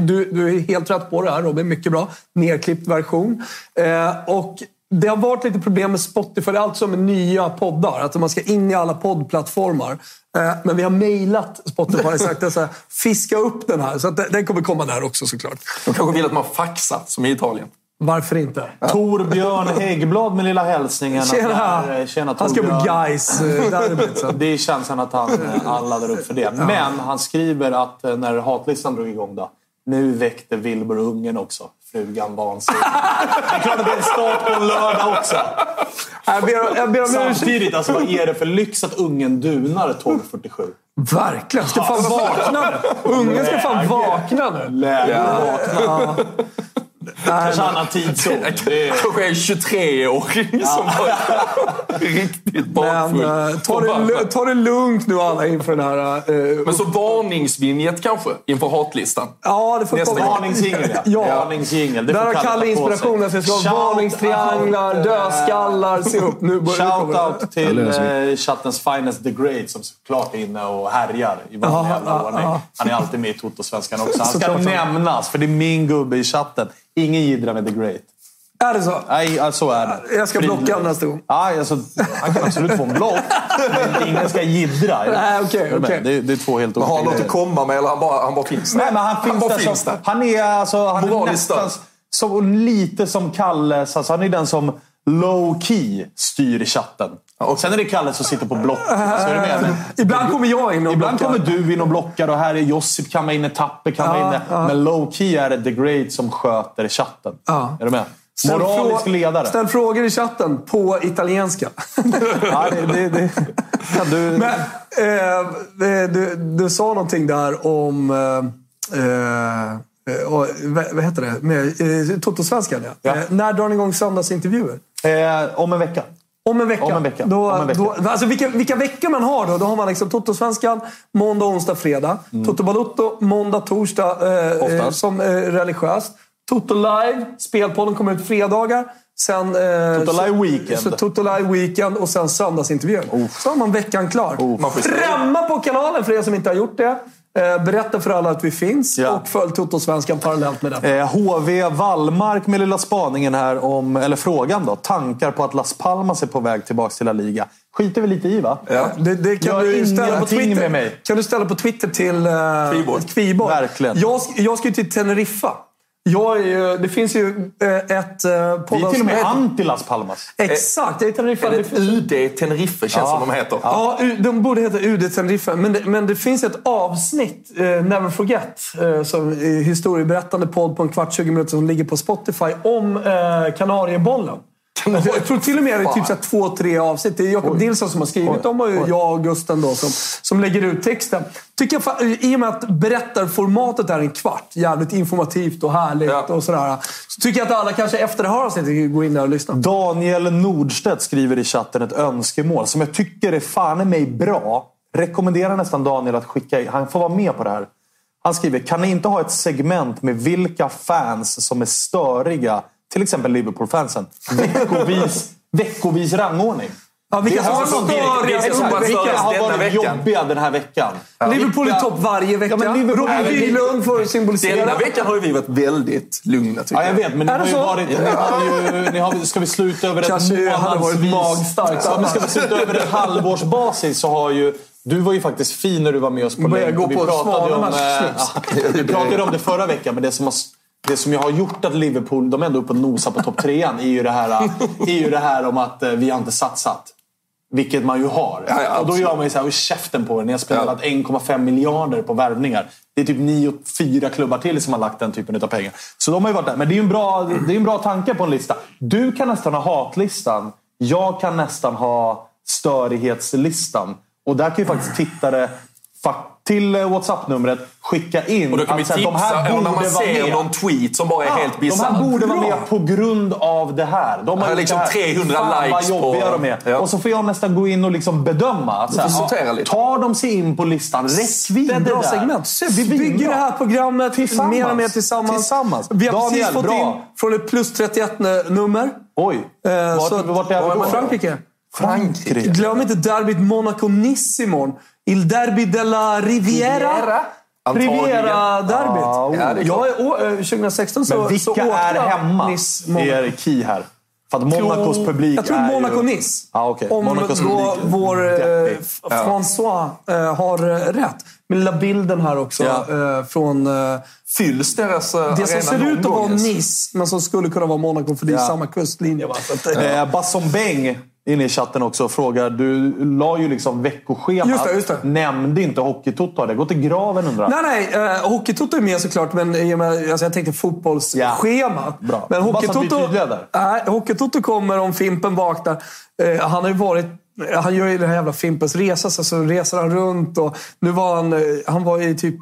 Du, du är helt rätt på det här Robin. Mycket bra. Nerklippt version. Eh, och det har varit lite problem med Spotify. Det är alltså med nya poddar. Att man ska in i alla poddplattformar. Eh, men vi har mejlat Spotify och sagt att fiska upp den här. Så den kommer komma där också såklart. De kanske vill att man faxar, som i Italien. Varför inte? Torbjörn Häggblad med lilla hälsningen. Tjena! när- Tjena Han ska på. Gais eh, derbyt sen. [laughs] Det känns som att han eh, han laddar upp för det. Men han skriver att eh, när hatlistan drog igång då. Nu väckte Wilbur ungen också. Frugan vansinne. Det är klart att det är start på en lördag också. Jag ber, jag ber om. Samtidigt, alltså, vad är det för lyx att ungen dunar 12.47? Verkligen. Ska fan vakna nu. Ungen ska fan vakna nu. Läge vakna. Kanske annan tidszon. [laughs] Det är... Kanske en 23-åring som var [laughs] riktigt Men bakfull. eh, ta, det, lu- ta det lugnt nu alla inför den här... eh, Men så varningsvinjett kanske inför hatlistan. ja, det får nästa komma. Varningsjingel, ja. Ja. Varningsjingel. Det Där får har Kalle Kalle ta på inspiration. sig. Att det ska vara Shout varningstrianglar, out, dödskallar. Se upp, nu börjar. Shoutout till eh, chattens finest the great som såklart är inne och härjar i vanlig jävla ordning. Han är alltid med i Toto-svenskan också. Han ska nämnas, för det är min gubbe i chatten. Ingen jiddrar med the great. Är det så? Nej, ja, så är det. Jag ska Fri- blocka honom nästa gång. Ja, alltså, han kan absolut få en block, men ingen ska jiddra. [laughs] Nej, okej, okej. Det, det är två helt Men har han olika något att grejer. komma med eller han bara, han bara finns där? Nej, men han finns, bara där, finns som, där. Han är, alltså, han är nästan så lite som Kalles. Alltså, han är den som low key styr i chatten. Och sen är det Kalle som sitter på block. Så är det med. [laughs] Ibland kommer jag in och Ibland blockar. kommer du in och blockar och här är Josip kan vara inne, Tapper kan vara Ja, inne. ja. Men low key är det The Great som sköter chatten. Ja. Är du med? Ställ Moralisk ledare. Ställ frågor i chatten på italienska. [laughs] Ja, det, det, det, kan du... Men, eh, det- du, du sa någonting där om... Eh, eh, och, vad, vad heter det? Med, eh, Toto-svenskan, ja. Ja. Eh, när drar ni igång söndagsintervjuer? Eh, om en vecka. Om en vecka. Om en vecka. Då, Om en vecka. Då, alltså vilka, vilka veckor man har då? Då har man liksom Toto-svenskan måndag, onsdag, fredag. Toto Balutto måndag, torsdag eh, eh, Mm. Som eh, religiöst. Toto Live, spelpodden kommer ut fredagar. Sen, eh, Toto Live Weekend. Så Toto Live Weekend och sen söndagsintervjun. Så har man veckan klar. Ställa- Främma på kanalen för er som inte har gjort det. Eh, berätta för alla att vi finns Ja. och följ Toto-svenskan parallellt med det. Eh, HV Wallmark med lilla spaningen här om, eller frågan då. Tankar på att Las Palmas är på väg tillbaka till La Liga. Skiter vi lite i va? Ja. Det, det kan Gör du ställa på Twitter. med mig. Kan du ställa på Twitter till uh, Kviborg. Verkligen. Jag, jag ska ju till Teneriffa. Jag är ju, det finns ju eh, ett uh, Vi är till och med anti Las Palmas. Exakt, är. Är det Det ett finns- UD Tenerife känns som de heter? Ja, de borde heta UD Teneriffa. Men det, men det finns ett avsnitt, eh, Never Forget, eh, som är historieberättande podd på en kvart, 20 minuter som ligger på Spotify, om eh, Kanariebollen. Jag tror till och med det är typ så två, tre avsnitt. Det är Jakob Nilsson som har skrivit dem och jag och Gusten då som, som lägger ut texten. Tycker jag, I och med att berättarformatet är en kvart, jävligt informativt och härligt Ja. och sådär. Så tycker jag att alla kanske efter det här avsnittet går in där och lyssnar. Daniel Nordstedt skriver i chatten ett önskemål som jag tycker är fan i mig bra. Rekommenderar nästan Daniel att skicka in. Han får vara med på det här. Han skriver, kan ni inte ha ett segment med vilka fans som är störiga? Till exempel Liverpool-fansen. Veckovis, veckovis rangordning. Ja, vilka som har någon- störiga som har varit veckan? jobbiga den här veckan? Liverpool är topp varje vecka. Ja, Robin Bylund får symbolisera. Denna veckan har ju vi varit väldigt lugna tycker Ja, jag vet, men ni har ju varit... Ni har ju, ni har, ska vi sluta över ett månadsvis- magstarkt. Ja, men ska vi sluta över ett halvårsbasis så har ju... Du var ju faktiskt fin när du var med oss på länk. vi pratade om, eh, ja, [laughs] Vi pratade om det förra veckan, men det som har, det som jag har gjort att Liverpool, de är ändå uppe och nosar på topp trean, är ju det här, är ju det här om att eh, vi har inte satsat. Vilket man ju har. Ja, ja, och då gör man ju så här, "Oj, käften på er. Ni har spelat 1,5 miljarder på värvningar. Det är typ ni och fyra klubbar till som har lagt den typen av pengar. Så de har ju varit där. Men det är ju en bra, det är en bra tanke på en lista. Du kan nästan ha hatlistan. Jag kan nästan ha störighetslistan. Och där kan ju faktiskt tittare till eh, WhatsApp-numret skicka in Och då kan vi här, de tipsa, här eller när borde man ser med. någon tweet som bara är Ja, helt de bisarr. här borde vara med på grund av det här. De Här gjort liksom här. 300 Fan, vad likes på- jobbiga de är. Ja. Och så får jag nästan gå in och liksom bedöma. Att, så här, ja, lite. Tar de sig in på listan? Räckvidd Det där. segment. Se, vi bygger det här programmet Tillsammans. mer och mer tillsammans. Tillsammans. Vi har Daniel, precis fått bra. in från ett plus 31-nummer. Oj. Eh, Vart, så vart är vi då? Frankrike. Frankrike. Glöm inte derbyt Monaco-Nice imorgon. Il derby della Riviera. Antagligen. Riviera-derbyt. Ah, Ja, jag är, å- eh, 2016 så, Men så vilka åkte är hemma? Nice, är key här. För att Monacos publik Jag tror. Monaco-Nice. Ah, okej. Om Monacos då vår eh, François eh, har eh, rätt. Med lilla bilden här också Ja. eh, från eh, Fylls deras uh, det som arena ser ut att vara? Nice, men som skulle kunna vara Monaco för det är Ja. samma kustlinje. Va? Så att, eh, Eh, Basson Beng inne i chatten också frågar. Du la ju liksom veckoschemat. Just det, just det. Nämnde inte Hockeytoto. Det gått i graven undrar? Nej, nej. Eh, Hockeytoto är med såklart, men och alltså jag tänkte fotbollsschemat. Ja, bra. Men Hockeytoto, nej, Hockeytoto kommer om Fimpen vaknar. Eh, han har ju varit... Han gör ju den här jävla Fimpens resa, så, så reser han runt och nu var han... eh, Han var i typ...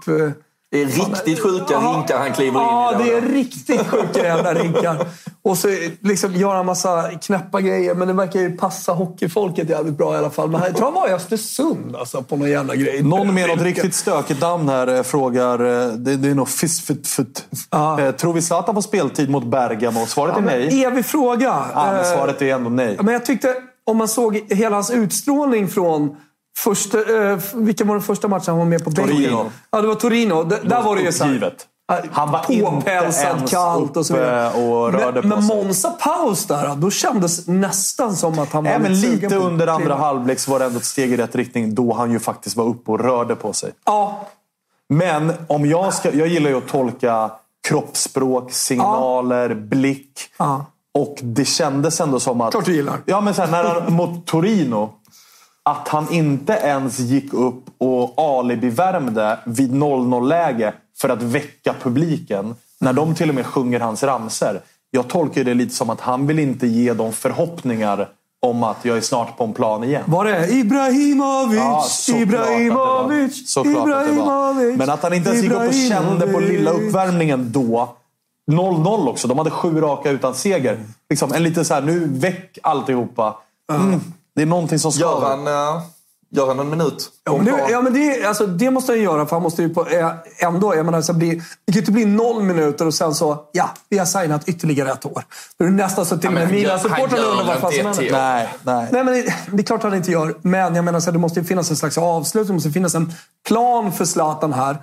Det är riktigt sjuka Ja, rinkar han kliver in Ja, i. då. det är riktigt sjuka jävla rinkar. Och så liksom gör han massa knäppa grejer, men det verkar ju passa hockeyfolket jävligt bra i alla fall. Men jag tror han var i Östersund alltså, på någon jävla grej. Någon med något riktigt stökigt namn här eh, frågar. eh, Det, det är nog Fisfutfut. Ja. Eh, Tror vi Zlatan får speltid mot Bergamo? Svaret är nej. Evig fråga. Ja, men Eh, svaret är ändå nej. Men jag tyckte, om man såg hela hans utstrålning från första... Eh, vilken var den första matchen han var med på bänken? Torino. Ja, det var Torino. D- där var det ju så här-. Ja, Han var inte Påpälsad, ens kallt och så vidare. och rörde men, på. Monza paus där, då kändes nästan som att han var sugen lite på att under andra kliva. halvlek så var det ändå ett steg i rätt riktning då han ju faktiskt var uppe och rörde på sig. Ja, Men om jag ska... Jag gillar ju att tolka kroppsspråk, signaler, blick. Ja. Och det kändes ändå som att... Klart du gillar. Ja, men sen när han mot Torino. Att han inte ens gick upp och alibi-värmde vid 0-0-läge för att väcka publiken. När de till och med sjunger hans ramser. Jag tolkar det lite som att han vill inte ge dem förhoppningar om att jag är snart på en plan igen. Var det Ibrahimovic, Ja, Ibrahimovic, att det var. Såklart att. Ibrahimovic. Men att han inte ens gick upp och kände på lilla Ibrahimovic. uppvärmningen då. 0-0 också. De hade sju raka utan seger. Liksom en liten så här, nu väck alltihopa. Mm, det är någonting som Gör skaver. han, eh, gör han en minut? Ja, men det, ja, men det, alltså, det måste han göra, för han måste ju på, eh, ändå... Jag menar, så bli, det kan ju inte bli noll minuter och sen så, ja, vi har signat ytterligare ett år. Då är det nästan så till och med gör- Milan-supportrarna undrar vad gör fan som händer. Nej, nej. Nej, men det, det är klart han inte gör. Men jag menar, så här, det måste ju finnas en slags avslut. Det måste finnas en plan för Zlatan här.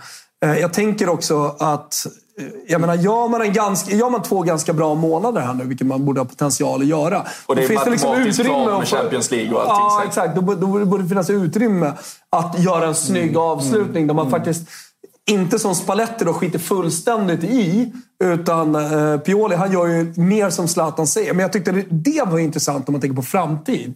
Eh, Jag tänker också att... eh, Jag menar, gör man, en ganska, gör man två ganska bra månader här nu, vilket man borde ha potential att göra. Och det är finns matematiskt klart med att få- Champions League och allting. Ja, exakt. Då, då borde det finnas utrymme att göra en snygg Mm. avslutning där man faktiskt inte som Spalletti då skiter fullständigt i. Utan eh, Pioli, han gör ju mer som Zlatan säger. Men jag tyckte det, det var intressant om man tänker på framtid.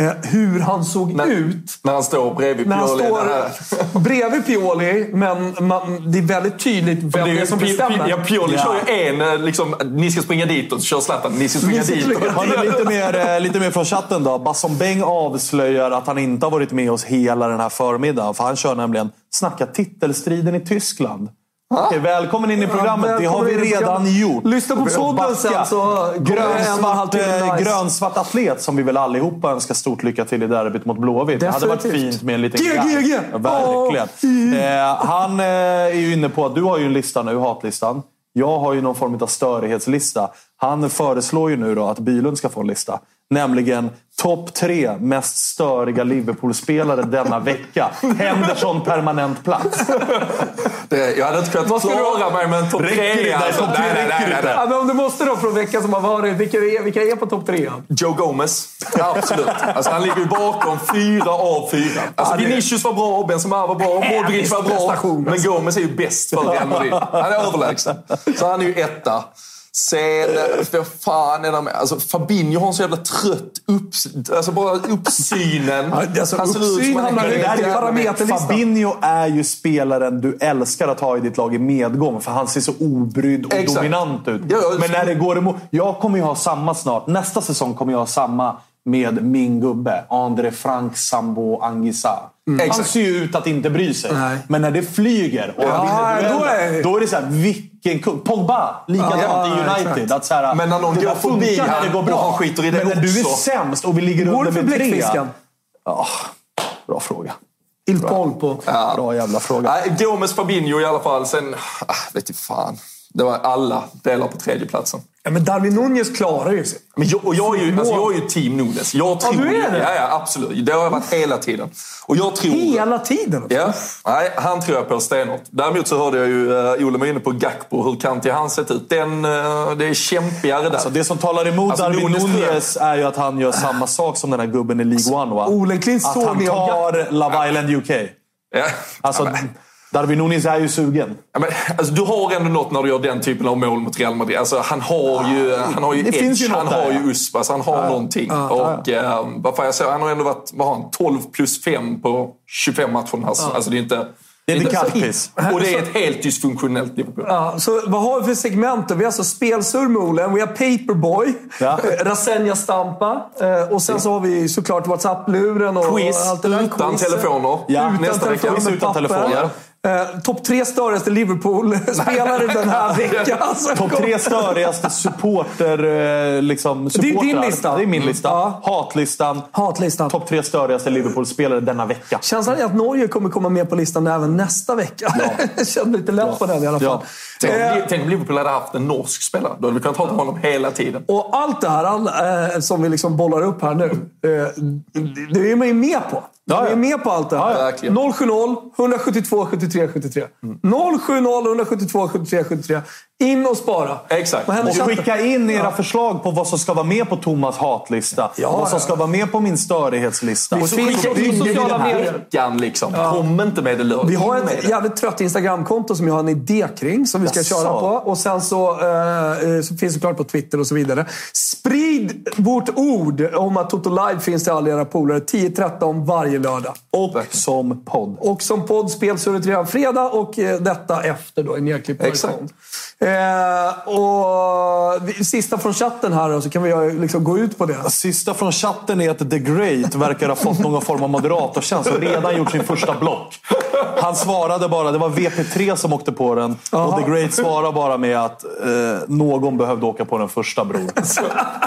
Eh, hur han såg ut. När han står bredvid När han Pioli. står bredvid Pioli, men man, det är väldigt tydligt vem det är som Pi- Pi- bestämmer. Ja, Pioli kör ju en, eh, liksom, ni ska springa dit och så kör Zlatan, ni ska springa Ni ska dit. springa Har ni lite mer, eh, lite mer från chatten då? Basson Beng avslöjar att han inte har varit med oss hela den här förmiddagen. För han kör nämligen Snacka titelstriden i Tyskland. Okej, välkommen in i programmet. det har vi redan gjort. Lyssna på podden sen så Grönsvart, eh, nice. grönsvart atlet som vi väl allihopa önskar stort lycka till i derbyt mot Blåvitt. Det hade varit fint med en liten G, guide. G, G. Ja, verkligen. Eh, han eh, är ju inne på att du har ju en lista nu, hatlistan. Jag har ju någon form av störighetslista. Han föreslår ju nu då att Bylund ska få en lista. Nämligen topp tre mest störiga Liverpool-spelare denna vecka. Henderson permanent plats. Det, jag hade inte kunnat Vad ska du- klara mig med en topp Räcker tre. det? Alltså. Topp tre Nej, nej, nej, nej, nej. Ja, men om du måste då från veckan som har varit, vilka är, vilka är på topp tre? Joe Gomez. Absolut. Alltså, han ligger ju bakom fyra av fyra. Alltså, Ja, Vinicius var bra, Benzema var bra, Modric var bra. Men alltså. Gomez är ju bäst för Real Madrid. Han är överlägsen. Så han är ju etta. Sen, eh, vad fan är med? Alltså Fabinho har en så jävla trött upps, alltså bara uppsynen. [laughs] Ja, alltså, han uppsyn hamnar är i jävla- parameterlistan. Fabinho är ju spelaren du älskar att ha i ditt lag i medgång. För han ser så obrydd och Exakt. dominant ut. Ja, ja, Men när det går emot... Jag kommer ju ha samma snart. Nästa säsong kommer jag ha samma med min gubbe. André Frank Sambo Anguissa. Han Exakt. ser ju ut att inte bry sig. Nej. Men när det flyger och han Ja, vinner då är- då är det så här, vilken kung. Pogba, likadant Ja, i United. exakt. Att så här, Men när någon går förbi när det går bra. han skiter i det Men när du är sämst och vi ligger under med tre. Ja, bra fråga. Il Polpo. Bra jävla fråga. Nej, Gomes, Fabinho i alla fall. Sen, ah, vet inte fan. Det var alla delar på tredjeplatsen. Ja, men Darwin Nunez klarar ju sig. Men jag, och jag, är ju, alltså jag är ju team Nunes. Jag tror, du är det? Ja, ja, absolut. Det har jag varit hela tiden. Och jag tror... Hela tiden. Ja, nej, han tror jag på stenhårt. Däremot så hörde jag ju uh, Ole var inne på Gakpo. Hur kan till han sett ut? Den, eh, det är kämpigare där. Alltså det som talar emot Alltså, Darwin Nunez är ju att han gör samma sak som den här gubben i League One. Va? Att han såg tar Love Island UK. ja. Alltså, ja, Darwin Nunez är ju sugen. ja, men, alltså, du har ändå något när du gör den typen av mål mot Real Madrid. Alltså, han har ju, han har ju edge, ju han där, har ja. ju USP. Alltså, han har någonting. och, eh, vad fan jag säger, han har ändå varit vad har han, 12 plus 5 på 25 matcher. Alltså, alltså, det är inte... Det är inte kallpiss. Och det är ett helt dysfunktionellt Liverpool. Ja, så vad har vi för segment? då? Vi har alltså spelsurr med Olen, vi har Paperboy, Ja. Rasenja Stampa eh, och sen så har vi såklart WhatsApp-luren och Quiz allt det där. utan Quiz. telefoner. Ja, Utan nästa vecka. telefoner Quiz utan telefoner. Eh, Topp tre störigaste Liverpool-spelare [laughs] [laughs] den här veckan. Alltså, Topp tre störigaste supporter, eh, liksom, Det är din lista. Det är min lista. Ja. Hatlistan. Hatlistan. Topp tre störigaste Liverpool-spelare denna vecka. Känslan är att Norge kommer komma med på listan även nästa vecka. [laughs] Jag känner lite lätt på den i alla fall. Ja. Tänk Eh, om- Tänk om Liverpool hade haft en norsk spelare. Då hade vi kunnat ha honom hela tiden. Och allt det här all, eh, som vi liksom bollar upp här nu, eh, det är man ju med på. Ja, ja. är med på allt det här. Ja, ja, verkligen. 070 172 73 73. 070 172 73 73. In och spara. Exakt. Och skicka in era förslag på vad som ska vara med på Thomas hatlista. Ja, vad som ja. ska vara med på min störighetslista. Finns skicka på in sociala medier. liksom. Kom inte med det lördag. Vi har ett jävligt trött Instagramkonto som jag har en idé kring som vi ska Jaså? köra på. Och sen så, eh, eh, så finns det klart på Twitter och så vidare. Sprid vårt ord om att Toto Live finns till alla era polare 10-13 varje lördag. Och som podd. Och som podd spelsurret redan fredag och eh, detta efter då i nedklippt Exakt. version. Eh, och sista från chatten här då, så kan vi liksom gå ut på det. Sista från chatten är att The Great verkar ha fått någon form av moderatortjänst och redan gjort sin första block. Han svarade bara, det var VP3 som åkte på den. Och The Great svarade bara med att eh, någon behövde åka på den första bron.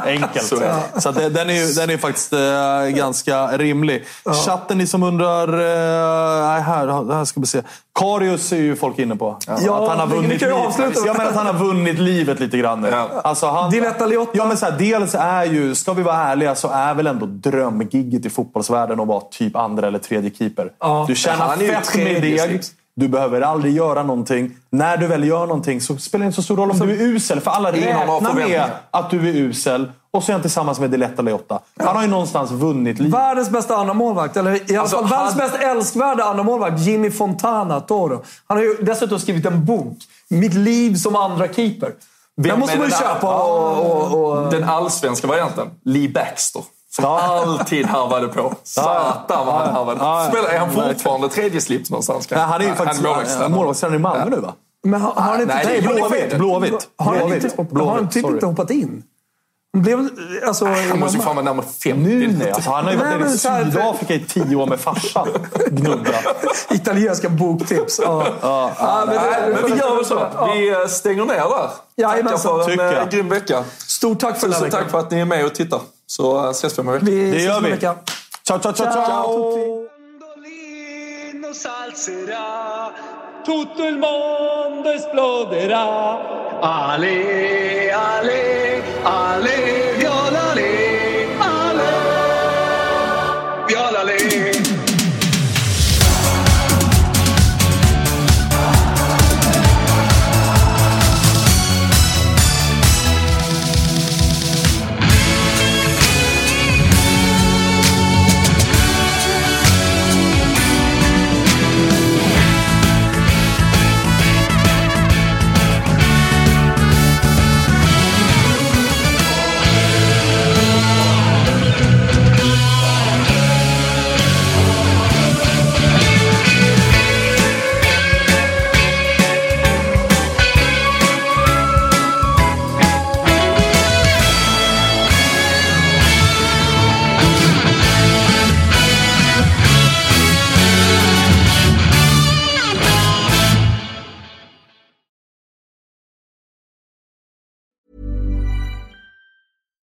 Enkelt. Så Så, är det. att det, den, är, ju- den är faktiskt eh, ganska rimlig. Chatten, ni som undrar... Eh, här, här ska vi se. Karius är ju folk inne på. Ja, att han har vunnit livet. avsluta. Ja, men att han har vunnit livet lite grann nu. Ja. Alltså, han, Diletta Liotta. Ja, men så här, dels är ju, ska vi vara ärliga, så är väl ändå drömgigget i fotbollsvärlden att vara typ andra eller tredje keeper. Ja. Du tjänar fett med deg. Du behöver aldrig göra någonting. När du väl gör någonting så spelar det inte så stor roll om du är usel. För alla räknar med att du är usel. Och så är han tillsammans med Diletta Leotta. Han har ju någonstans vunnit livet. Världens bästa andra målvakt eller i alla Alltså, fall världens han- mest älskvärda andra målvakt Jimmy Fontana Toro. Han har ju dessutom skrivit en bok. Mitt liv som andra keeper. Den måste man ju köpa och... och, och Den allsvenska varianten. Lee Baxter. Som alltid harvade på. Satan vad han harvade. Ja, ja. Spelar, är han fortfarande tredje slips någonstans? Nej, han är ju faktiskt målvaktstränare. i Malmö nu va? men har, har han inte... Nej, det är Nej, Blåvitt. Blåvitt. Har han typ inte hoppat in? Blev... Alltså, Han måste ju fan vara närmare 50. Nu nej. Alltså, han har ju Nej, varit nere men i Sydafrika i tio år med farsan. Gnugglat. [laughs] Italienska boktips. Ja. Ja, men det- Nej, men vi gör väl så. Ja. Vi eh, stänger ner där. Jajamensan, Tackar för en jag. eh, grym vecka. Stort tack för Tusen tack för att ni är med och tittar. Så eh, ses vi om en vecka. Vi Det gör vi. vecka. Ciao, ciao, ciao, ciao! Salzerà, tutto il mondo esploderà. Ale, ale, ale,